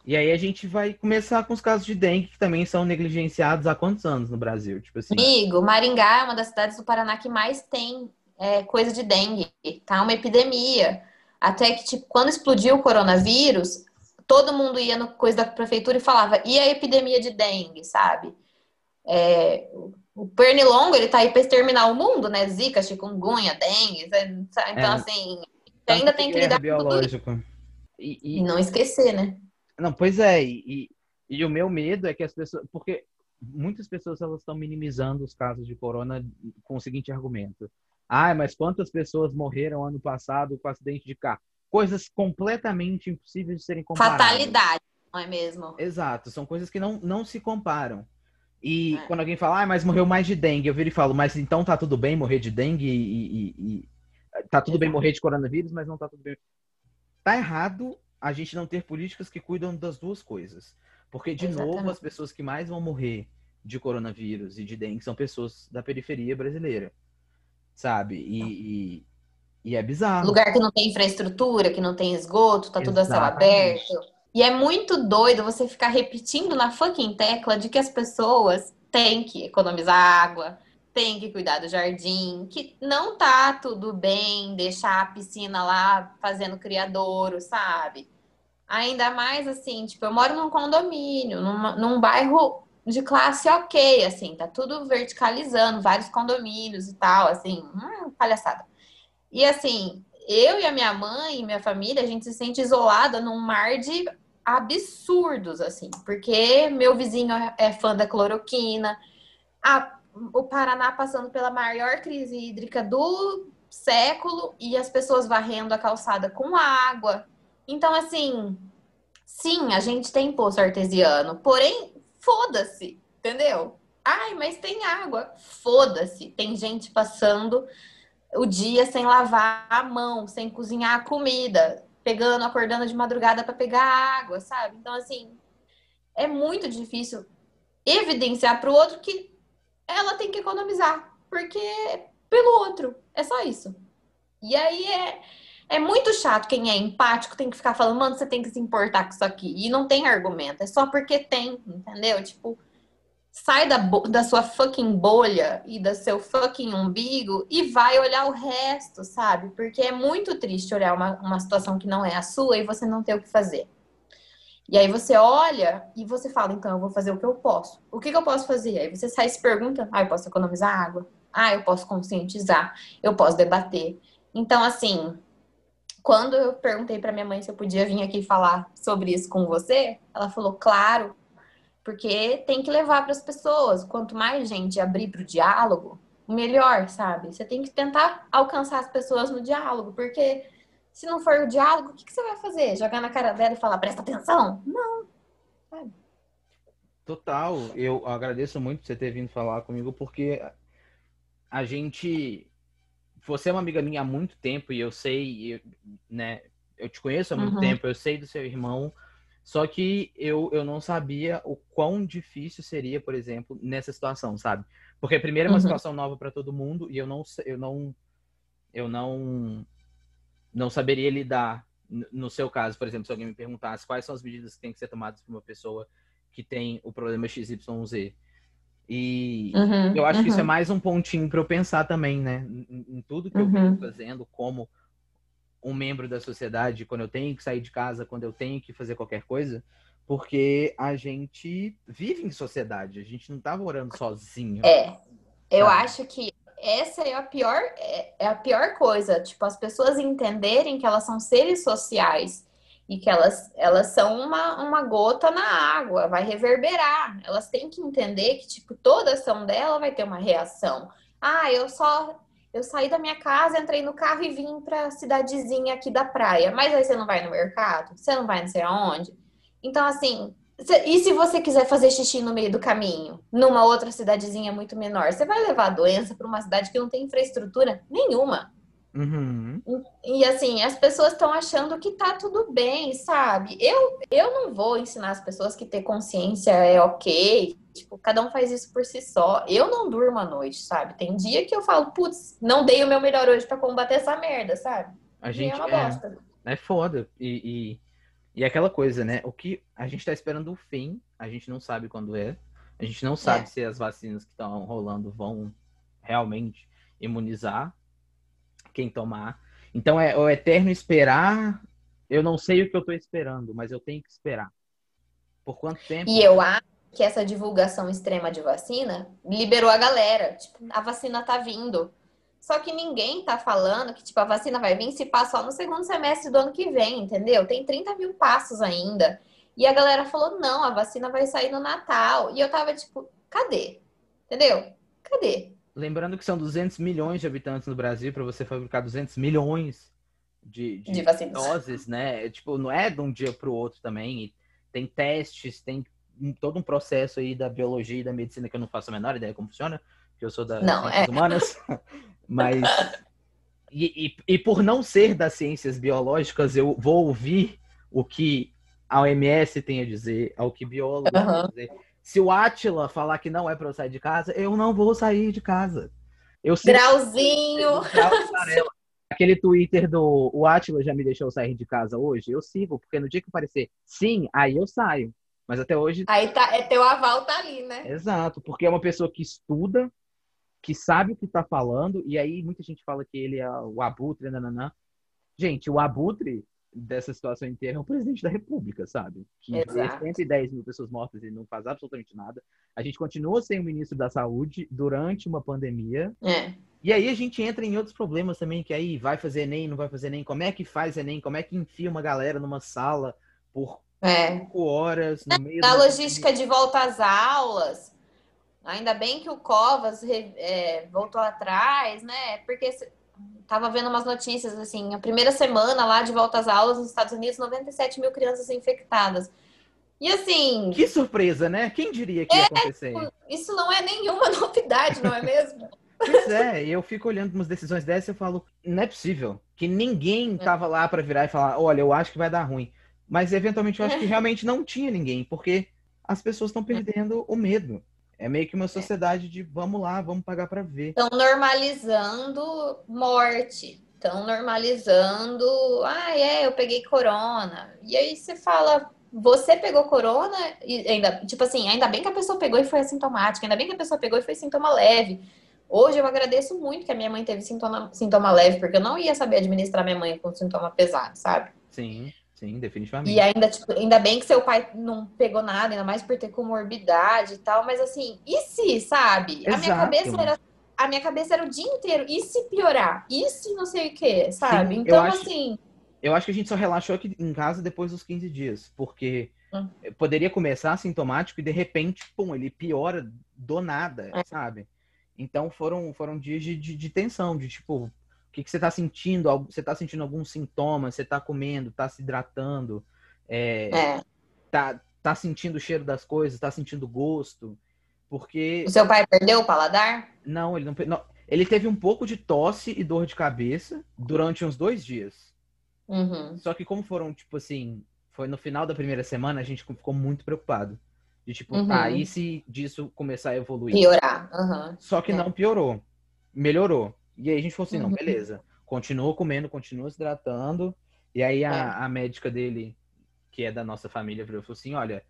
E aí a gente vai começar com os casos de dengue, que também são negligenciados há quantos anos no Brasil? Tipo assim. Amigo, Maringá é uma das cidades do Paraná que mais tem é, coisa de dengue, tá? Uma epidemia. Até que, tipo, quando explodiu o coronavírus, todo mundo ia no coisa da prefeitura e falava, e a epidemia de dengue, sabe? É, o pernilongo, ele tá aí para exterminar o mundo, né? Zika, chikungunya, dengue, sabe? então É. assim, ainda tem que lidar com tudo isso. E, e- E não esquecer, né? Não, pois é, e, e, o meu medo é que as pessoas. Porque muitas pessoas elas estão minimizando os casos de corona com o seguinte argumento. Ah, mas quantas pessoas morreram ano passado com acidente de carro? Coisas completamente impossíveis de serem comparadas. Fatalidade, não é mesmo? Exato, são coisas que não, não se comparam. E É. quando alguém fala, ah, mas morreu mais de dengue, eu viro e falo, mas então tá tudo bem morrer de dengue e, e- e- tá tudo bem Exato. morrer de coronavírus, mas não tá tudo bem. Tá errado a gente não ter políticas que cuidam das duas coisas. Porque, de novo, Exatamente. as pessoas que mais vão morrer de coronavírus e de dengue são pessoas da periferia brasileira. Sabe? E, e, e é bizarro. Lugar que não tem infraestrutura, que não tem esgoto, tá tudo a céu Exatamente. aberto. E é muito doido você ficar repetindo na fucking tecla de que as pessoas têm que economizar água, têm que cuidar do jardim, que não tá tudo bem deixar a piscina lá fazendo criadouro, sabe? Ainda mais assim, tipo, eu moro num condomínio, numa, num bairro de classe ok, assim, tá tudo verticalizando, vários condomínios e tal, assim, hum, palhaçada. E assim, eu e a minha mãe e minha família, a gente se sente isolada num mar de absurdos, assim, porque meu vizinho é fã da cloroquina, a, o Paraná passando pela maior crise hídrica do século e as pessoas varrendo a calçada com água. Então, assim, sim, a gente tem poço artesiano, porém, foda-se, entendeu? Ai, mas tem água. Foda-se. Tem gente passando o dia sem lavar a mão, sem cozinhar a comida, pegando, acordando de madrugada para pegar água, sabe? Então, assim, é muito difícil evidenciar para o outro que ela tem que economizar, porque pelo outro, é só isso. E aí é, é muito chato quem é empático tem que ficar falando, mano, você tem que se importar com isso aqui. E não tem argumento, é só porque tem, entendeu? Tipo, sai da, da sua fucking bolha e do seu fucking umbigo e vai olhar o resto, sabe? Porque é muito triste olhar uma, uma situação que não é a sua e você não ter o que fazer. E aí você olha e você fala, então eu vou fazer o que eu posso. O que, que eu posso fazer? Aí você sai e se pergunta, ah, eu posso economizar água? Ah, eu posso conscientizar, eu posso debater. Então, assim, quando eu perguntei para minha mãe se eu podia vir aqui falar sobre isso com você, ela falou, claro, porque tem que levar para as pessoas. Quanto mais gente abrir para o diálogo, melhor, sabe? Você tem que tentar alcançar as pessoas no diálogo, porque se não for o diálogo, o que, que você vai fazer? Jogar na cara dela e falar, presta atenção? Não, sabe? Total, eu agradeço muito você ter vindo falar comigo, porque a gente você é uma amiga minha há muito tempo e eu sei, né? Eu te conheço há muito uhum. tempo, eu sei do seu irmão. Só que eu, eu não sabia o quão difícil seria, por exemplo, nessa situação, sabe? Porque primeiro é uma uhum. situação nova para todo mundo e eu não eu não eu não não saberia lidar no seu caso, por exemplo, se alguém me perguntasse quais são as medidas que têm que ser tomadas por uma pessoa que tem o problema XYZ. E uhum, eu acho uhum. que isso é uhum. mais um pontinho para eu pensar também, né? Em, em tudo que uhum. eu venho fazendo como um membro da sociedade, quando eu tenho que sair de casa, quando eu tenho que fazer qualquer coisa, porque a gente vive em sociedade, a gente não tá morando sozinho. É, eu acho que essa é a pior, é, é a pior coisa, tipo, as pessoas entenderem que elas são seres sociais e que elas, elas são uma, uma gota na água, vai reverberar. Elas têm que entender que, tipo, toda ação dela vai ter uma reação. Ah, eu só eu saí da minha casa, entrei no carro e vim para a cidadezinha aqui da praia. Mas aí você não vai no mercado? Você não vai não sei aonde? Então, assim, e se você quiser fazer xixi no meio do caminho, numa outra cidadezinha muito menor, você vai levar a doença para uma cidade que não tem infraestrutura nenhuma. Uhum. E, assim, as pessoas estão achando que tá tudo bem, sabe? Eu, eu não vou ensinar as pessoas que ter consciência é ok. Tipo, cada um faz isso por si só. Eu não durmo à noite, sabe? Tem dia que eu falo, putz, não dei o meu melhor hoje para combater essa merda, sabe? A gente é uma bosta. É, é foda. E, e, e aquela coisa, né? O que a gente tá esperando o fim, a gente não sabe quando é. A gente não sabe é. se as vacinas que estão rolando vão realmente imunizar quem tomar. Então é o eterno esperar. Eu não sei o que eu estou esperando, mas eu tenho que esperar. Por quanto tempo? E eu acho que essa divulgação extrema de vacina liberou a galera. Tipo, a vacina tá vindo. Só que ninguém tá falando que, tipo, a vacina vai vir se passar no segundo semestre do ano que vem, entendeu? Tem 30 mil passos ainda. E a galera falou, não, a vacina vai sair no Natal. E eu tava, tipo, cadê? Entendeu? Cadê? Lembrando que são 200 milhões de habitantes no Brasil para você fabricar 200 milhões de, de, de doses, né? Tipo, não é de um dia para o outro também. tem testes, tem todo um processo aí da biologia e da medicina que eu não faço a menor ideia como funciona, porque eu sou das não, ciências é. humanas. Mas e, e, e, por não ser das ciências biológicas, eu vou ouvir o que a OMS tem a dizer, ao que biólogos uhum. têm a dizer. Se o Atila falar que não é para eu sair de casa, eu não vou sair de casa. Eu Grauzinho! Aquele Twitter do o Atila já me deixou sair de casa hoje, eu sigo, porque no dia que aparecer sim, aí eu saio. Mas até hoje. Aí tá, é teu aval tá ali, né? Exato, porque é uma pessoa que estuda, que sabe o que tá falando, e aí muita gente fala que ele é o abutre, nananã. Gente, o abutre dessa situação inteira é o presidente da República, sabe? Que Exato. vê 110 mil pessoas mortas e não faz absolutamente nada. A gente continua sem o ministro da Saúde durante uma pandemia. É. E aí a gente entra em outros problemas também, que aí vai fazer Enem, não vai fazer Enem, como é que faz Enem, como é que enfia uma galera numa sala por É. cinco horas no meio Na da- logística de volta às aulas, ainda bem que o Covas é, voltou atrás, né? Porque tava vendo umas notícias assim, a primeira semana lá de volta às aulas nos Estados Unidos, 97 mil crianças infectadas. E assim, Que surpresa, né? Quem diria que ia acontecer? isso não é nenhuma novidade, não é mesmo? Pois é, e eu fico olhando umas decisões dessas e eu falo, não é possível que ninguém tava lá pra virar e falar, olha, eu acho que vai dar ruim. Mas eventualmente eu acho que realmente não tinha ninguém, porque as pessoas estão perdendo o medo. É meio que uma sociedade de vamos lá, vamos pagar pra ver. Estão normalizando morte. Estão normalizando. Ah, é, eu peguei corona. E aí você fala, você pegou corona e ainda, tipo assim, ainda bem que a pessoa pegou e foi assintomática, ainda bem que a pessoa pegou e foi sintoma leve. Hoje eu agradeço muito que a minha mãe teve sintoma, sintoma leve, porque eu não ia saber administrar minha mãe com sintoma pesado, sabe? Sim, sim, definitivamente. E ainda, tipo, ainda bem que seu pai não pegou nada, ainda mais por ter comorbidade e tal, mas assim, e se, sabe? A minha Exato. cabeça era a minha cabeça era o dia inteiro, e se piorar? E se não sei o que, sabe? Sim, eu então, acho- assim, Eu acho que a gente só relaxou aqui em casa depois dos 15 dias, porque Hum. poderia começar sintomático e de repente, pum, ele piora do nada, É. sabe? Então foram, foram dias de, de, de tensão, de tipo, que, que você tá sentindo? Você tá sentindo algum sintoma? Você tá comendo, tá se hidratando, é, é. tá, tá sentindo o cheiro das coisas, tá sentindo o gosto? Porque O seu pai perdeu o paladar? não, ele não, não. Ele teve um pouco de tosse e dor de cabeça durante uns dois dias. Uhum. Só que como foram, tipo assim, foi no final da primeira semana, a gente ficou muito preocupado. De tipo, Uhum. ah, e se disso começar a evoluir? Piorar. Uhum. Só que É. não piorou. Melhorou. E aí a gente falou assim, não, Uhum. beleza. Continua comendo, continua se hidratando. E aí É. a, a médica dele, que é da nossa família, falou assim, olha,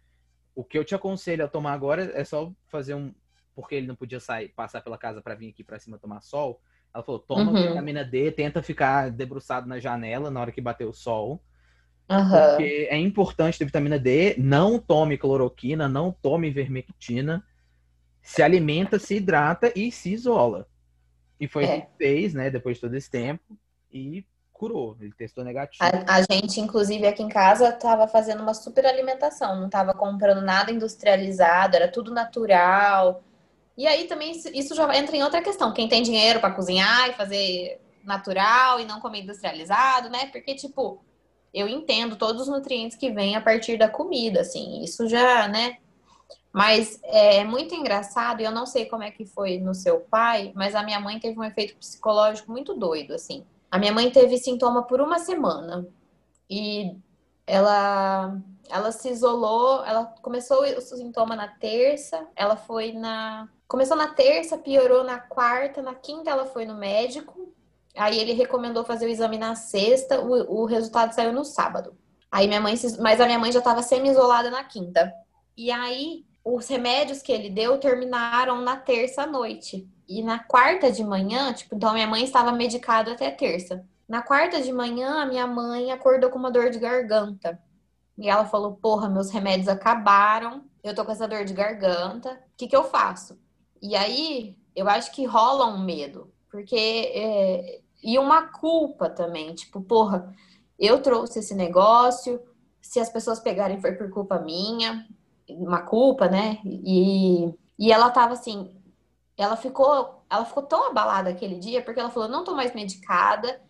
o que eu te aconselho a tomar agora é só fazer um... Porque ele não podia sair, passar pela casa pra vir aqui pra cima tomar sol. Ela falou, toma Uhum. vitamina D, tenta ficar debruçado na janela na hora que bater o sol. Uhum. Porque é importante ter vitamina D. Não tome cloroquina, não tome vermectina. Se alimenta, se hidrata e se isola. E foi o É. que ele fez, né? Depois de todo esse tempo. E curou. Ele testou negativo. A, a gente, inclusive, aqui em casa, estava fazendo uma super alimentação, não estava comprando nada industrializado, era tudo natural. E aí também isso, isso já entra em outra questão. Quem tem dinheiro para cozinhar e fazer natural e não comer industrializado, né? Porque, tipo, eu entendo todos os nutrientes que vêm a partir da comida, assim, isso já, né? Mas é muito engraçado, e eu não sei como é que foi no seu pai, mas a minha mãe teve um efeito psicológico muito doido, assim. A minha mãe teve sintoma por uma semana e ela ela se isolou, ela começou o sintoma na terça, ela foi na começou na terça, piorou na quarta, na quinta ela foi no médico. Aí ele recomendou fazer o exame na sexta, o, o resultado saiu no sábado. Aí minha mãe, mas a minha mãe já estava semi-isolada na quinta. E aí os remédios que ele deu terminaram na terça à noite. E na quarta de manhã, tipo, então minha mãe estava medicada até terça. Na quarta de manhã, a minha mãe acordou com uma dor de garganta. E ela falou: Porra, meus remédios acabaram, eu tô com essa dor de garganta, o que que eu faço? E aí, eu acho que rola um medo, porque. é, E uma culpa também, tipo, porra, eu trouxe esse negócio, se as pessoas pegarem foi por culpa minha, uma culpa, né? E, e ela tava assim, ela ficou, ela ficou tão abalada aquele dia, porque ela falou, não tô mais medicada,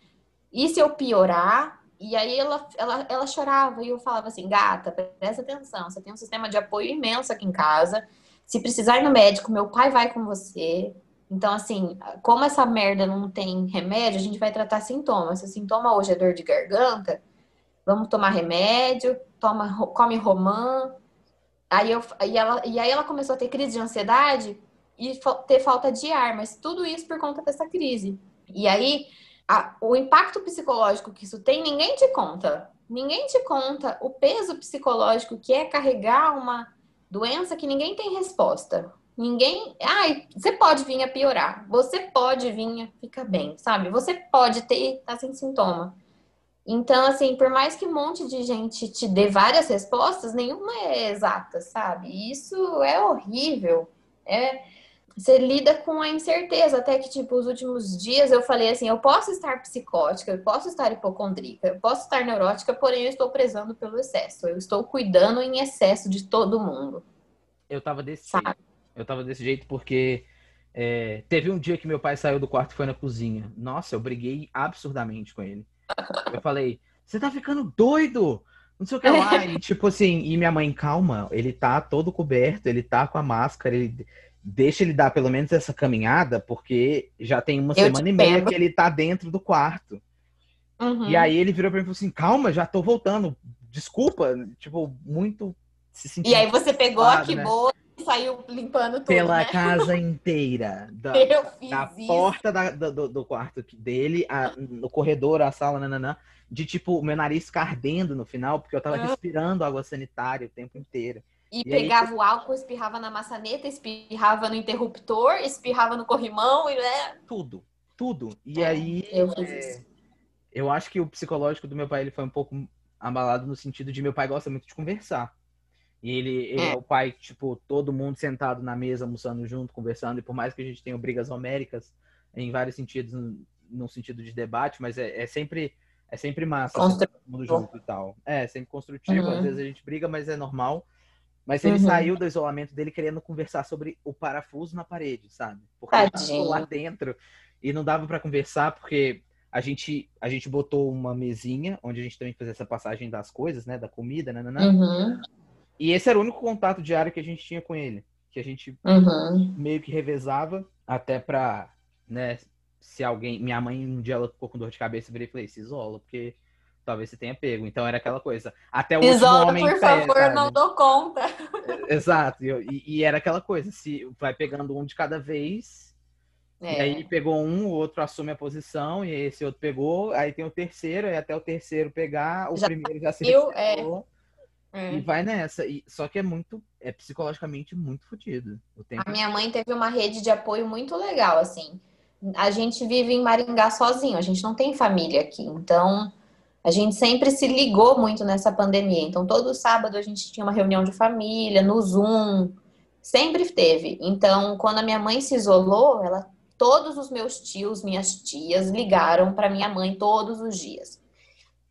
e se eu piorar? E aí ela, ela, ela chorava, e eu falava assim, gata, presta atenção, você tem um sistema de apoio imenso aqui em casa, se precisar ir no médico, meu pai vai com você. Então, assim, como essa merda não tem remédio, a gente vai tratar sintomas. Se o sintoma hoje é dor de garganta, vamos tomar remédio, toma, come romã. Aí, eu, e, ela, e aí ela começou a ter crise de ansiedade e ter falta de ar, mas tudo isso por conta dessa crise. E aí, a- o impacto psicológico que isso tem, ninguém te conta. Ninguém te conta o peso psicológico que é carregar uma doença que ninguém tem resposta. Ninguém. Ai, você pode vir a piorar. Você pode vir a ficar bem, sabe? Você pode ter, tá sem sintoma. Então, assim, por mais que um monte de gente te dê várias respostas, nenhuma é exata, sabe? Isso é horrível. É, você lida com a incerteza, até que, tipo, os últimos dias eu falei assim, eu posso estar psicótica, eu posso estar hipocondríaca, eu posso estar neurótica, porém eu estou prezando pelo excesso. Eu estou cuidando em excesso de todo mundo. Eu tava desse Sabe? jeito. Eu tava desse jeito porque é, teve um dia que meu pai saiu do quarto e foi na cozinha. Nossa, eu briguei absurdamente com ele. Eu falei, você tá ficando doido? Não sei o que lá. E tipo assim, e minha mãe, calma, ele tá todo coberto, ele tá com a máscara, ele deixa ele dar pelo menos essa caminhada, porque já tem uma eu semana e meia que ele tá dentro do quarto. Uhum. E aí ele virou pra mim e falou assim: calma, já tô voltando. Desculpa, tipo, muito se. E aí você pegou a que né? boa e saiu limpando tudo. Pela né? casa inteira. Da, eu fiz da porta da, do, do, quarto dele, a, no corredor, a sala, nananã, de tipo, meu nariz ardendo no final, porque eu tava respirando água sanitária o tempo inteiro. E, e pegava aí... o álcool, espirrava na maçaneta, espirrava no interruptor, espirrava no corrimão e né? Tudo, tudo. E é, aí. Eu é... Eu acho que o psicológico do meu pai ele foi um pouco abalado no sentido de meu pai gosta muito de conversar. E ele, ele é. é. o pai, tipo, todo mundo sentado na mesa, almoçando junto, conversando. E por mais que a gente tenha brigas homéricas, em vários sentidos, no sentido de debate, mas é, é sempre é sempre massa, assim, todo mundo junto e tal. É, sempre construtivo. Uhum. Às vezes a gente briga, mas é normal. Mas ele uhum. saiu do isolamento dele querendo conversar sobre o parafuso na parede, sabe? Porque Tadinho. ele lá dentro e não dava para conversar porque a gente a gente botou uma mesinha onde a gente também fazia essa passagem das coisas, né, da comida, né. Uhum. E esse era o único contato diário que a gente tinha com ele, que a gente uhum. meio que revezava até pra, né, se alguém, minha mãe um dia ela ficou com dor de cabeça, eu virei e falei, se isola, porque talvez você tenha pego. Então era aquela coisa. Até o Isola, homem por favor, pé, não dou conta. Exato. E, e, era aquela coisa, se vai pegando um de cada vez, é. e aí pegou um, o outro assume a posição, e esse outro pegou, aí tem o terceiro, e até o terceiro pegar, o já primeiro já se eu, é. É. E vai nessa. E, só que é muito, é psicologicamente muito fodido. A minha mãe teve uma rede de apoio muito legal, assim. A gente vive em Maringá sozinho, a gente não tem família aqui. Então, a gente sempre se ligou muito nessa pandemia. Então, todo sábado a gente tinha uma reunião de família, no Zoom. Sempre teve. Então, quando a minha mãe se isolou, ela, todos os meus tios, minhas tias, ligaram para minha mãe todos os dias.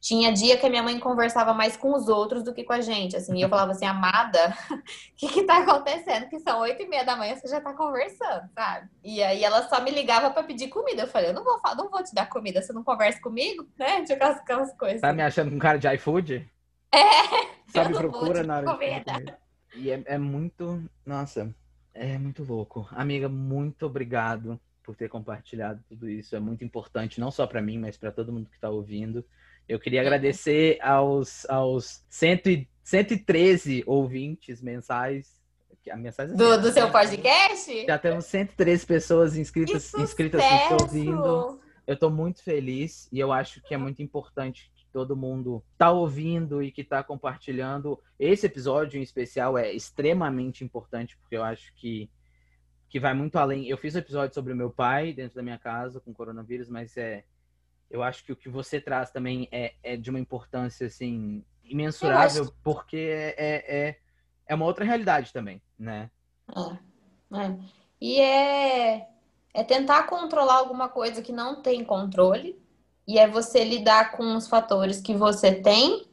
Tinha dia que a minha mãe conversava mais com os outros do que com a gente, assim, e eu falava assim, amada, o que que tá acontecendo? Que são oito e meia da manhã, você já tá conversando, sabe? E aí ela só me ligava para pedir comida. Eu falei, eu não vou, não vou te dar comida, você não conversa comigo, né? Tinha aquelas, aquelas coisas. Tá me achando com cara de iFood? É. Só me procura na hora de E é, é muito, nossa, é muito louco. Amiga, muito obrigado por ter compartilhado tudo isso. É muito importante, não só para mim, mas para todo mundo que está ouvindo. Eu queria agradecer aos, aos 100, 113 ouvintes mensais. A mensagem do, do seu podcast? Já temos 113 pessoas inscritas, inscritas nos ouvindo. Eu estou muito feliz e eu acho que é muito importante que todo mundo está ouvindo e que está compartilhando. Esse episódio em especial é extremamente importante porque eu acho que, que vai muito além. Eu fiz um episódio sobre o meu pai dentro da minha casa com coronavírus, mas é eu acho que o que você traz também é, é de uma importância assim imensurável, acho... porque é, é, é, é uma outra realidade também, né? É, é. E é, é tentar controlar alguma coisa que não tem controle, e é você lidar com os fatores que você tem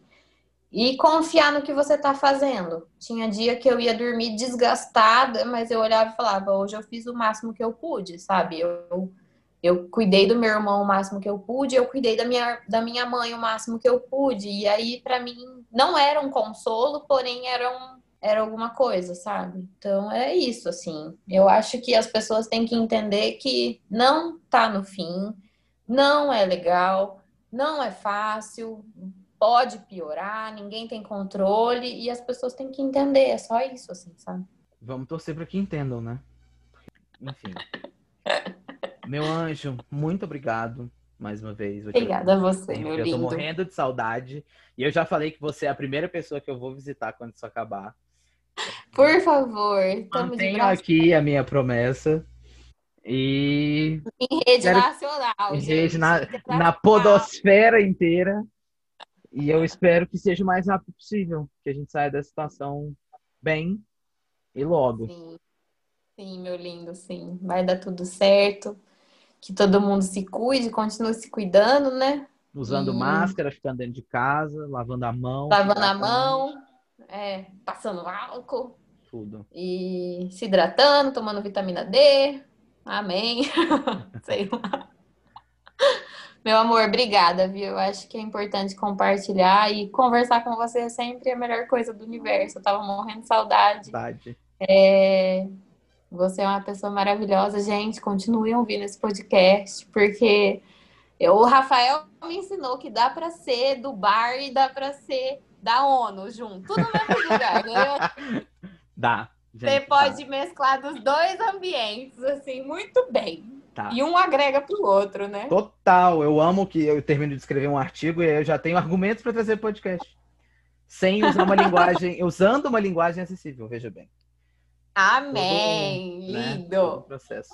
e confiar no que você está fazendo. Tinha dia que eu ia dormir desgastada, mas eu olhava e falava, hoje eu fiz o máximo que eu pude, sabe? Eu, eu cuidei do meu irmão o máximo que eu pude, eu cuidei da minha, da minha mãe o máximo que eu pude. E aí, para mim, não era um consolo, porém era, um, era alguma coisa, sabe? Então é isso, assim. Eu acho que as pessoas têm que entender que não tá no fim, não é legal, não é fácil, pode piorar, ninguém tem controle e as pessoas têm que entender, é só isso, assim, sabe? Vamos torcer para que entendam, né? Enfim. Meu anjo, muito obrigado mais uma vez. Obrigada a você, meu eu lindo. Eu tô morrendo de saudade. E eu já falei que você é a primeira pessoa que eu vou visitar quando isso acabar. Por favor, Tenho aqui a minha promessa. E. Em rede Quero... nacional. Em rede na... na podosfera inteira. E eu espero que seja o mais rápido possível, que a gente saia da situação bem e logo. Sim. Sim, meu lindo, sim. Vai dar tudo certo. Que todo mundo se cuide, continue se cuidando, né? Usando E- máscara, ficando dentro de casa, lavando a mão. Lavando a mão, é, passando álcool Tudo. e se hidratando, tomando vitamina D. Amém. Sei lá. Meu amor, obrigada, viu? Eu acho que é importante compartilhar e conversar com você é sempre a melhor coisa do universo. Eu tava morrendo de saudade. Verdade. É, Você é uma pessoa maravilhosa, gente. Continuem ouvindo esse podcast, porque eu- o Rafael me ensinou que dá pra ser do bar e dá pra ser da ONU junto, tudo no mesmo lugar, entendeu? Dá. Você gente, pode mesclar dos dois ambientes, assim, muito bem. Tá. E um agrega pro outro, né? Total, eu amo que eu termino de escrever um artigo e eu já tenho argumentos para trazer podcast. Sem usar uma linguagem, usando uma linguagem acessível, veja bem. Amém! Todo, né, todo o Lindo! processo.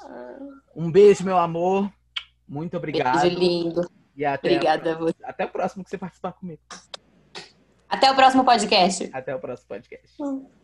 Um beijo, meu amor. Muito obrigado. Beijo lindo. E até, Obrigada a você. até o próximo que você participar comigo. Até o próximo podcast. Até o próximo podcast.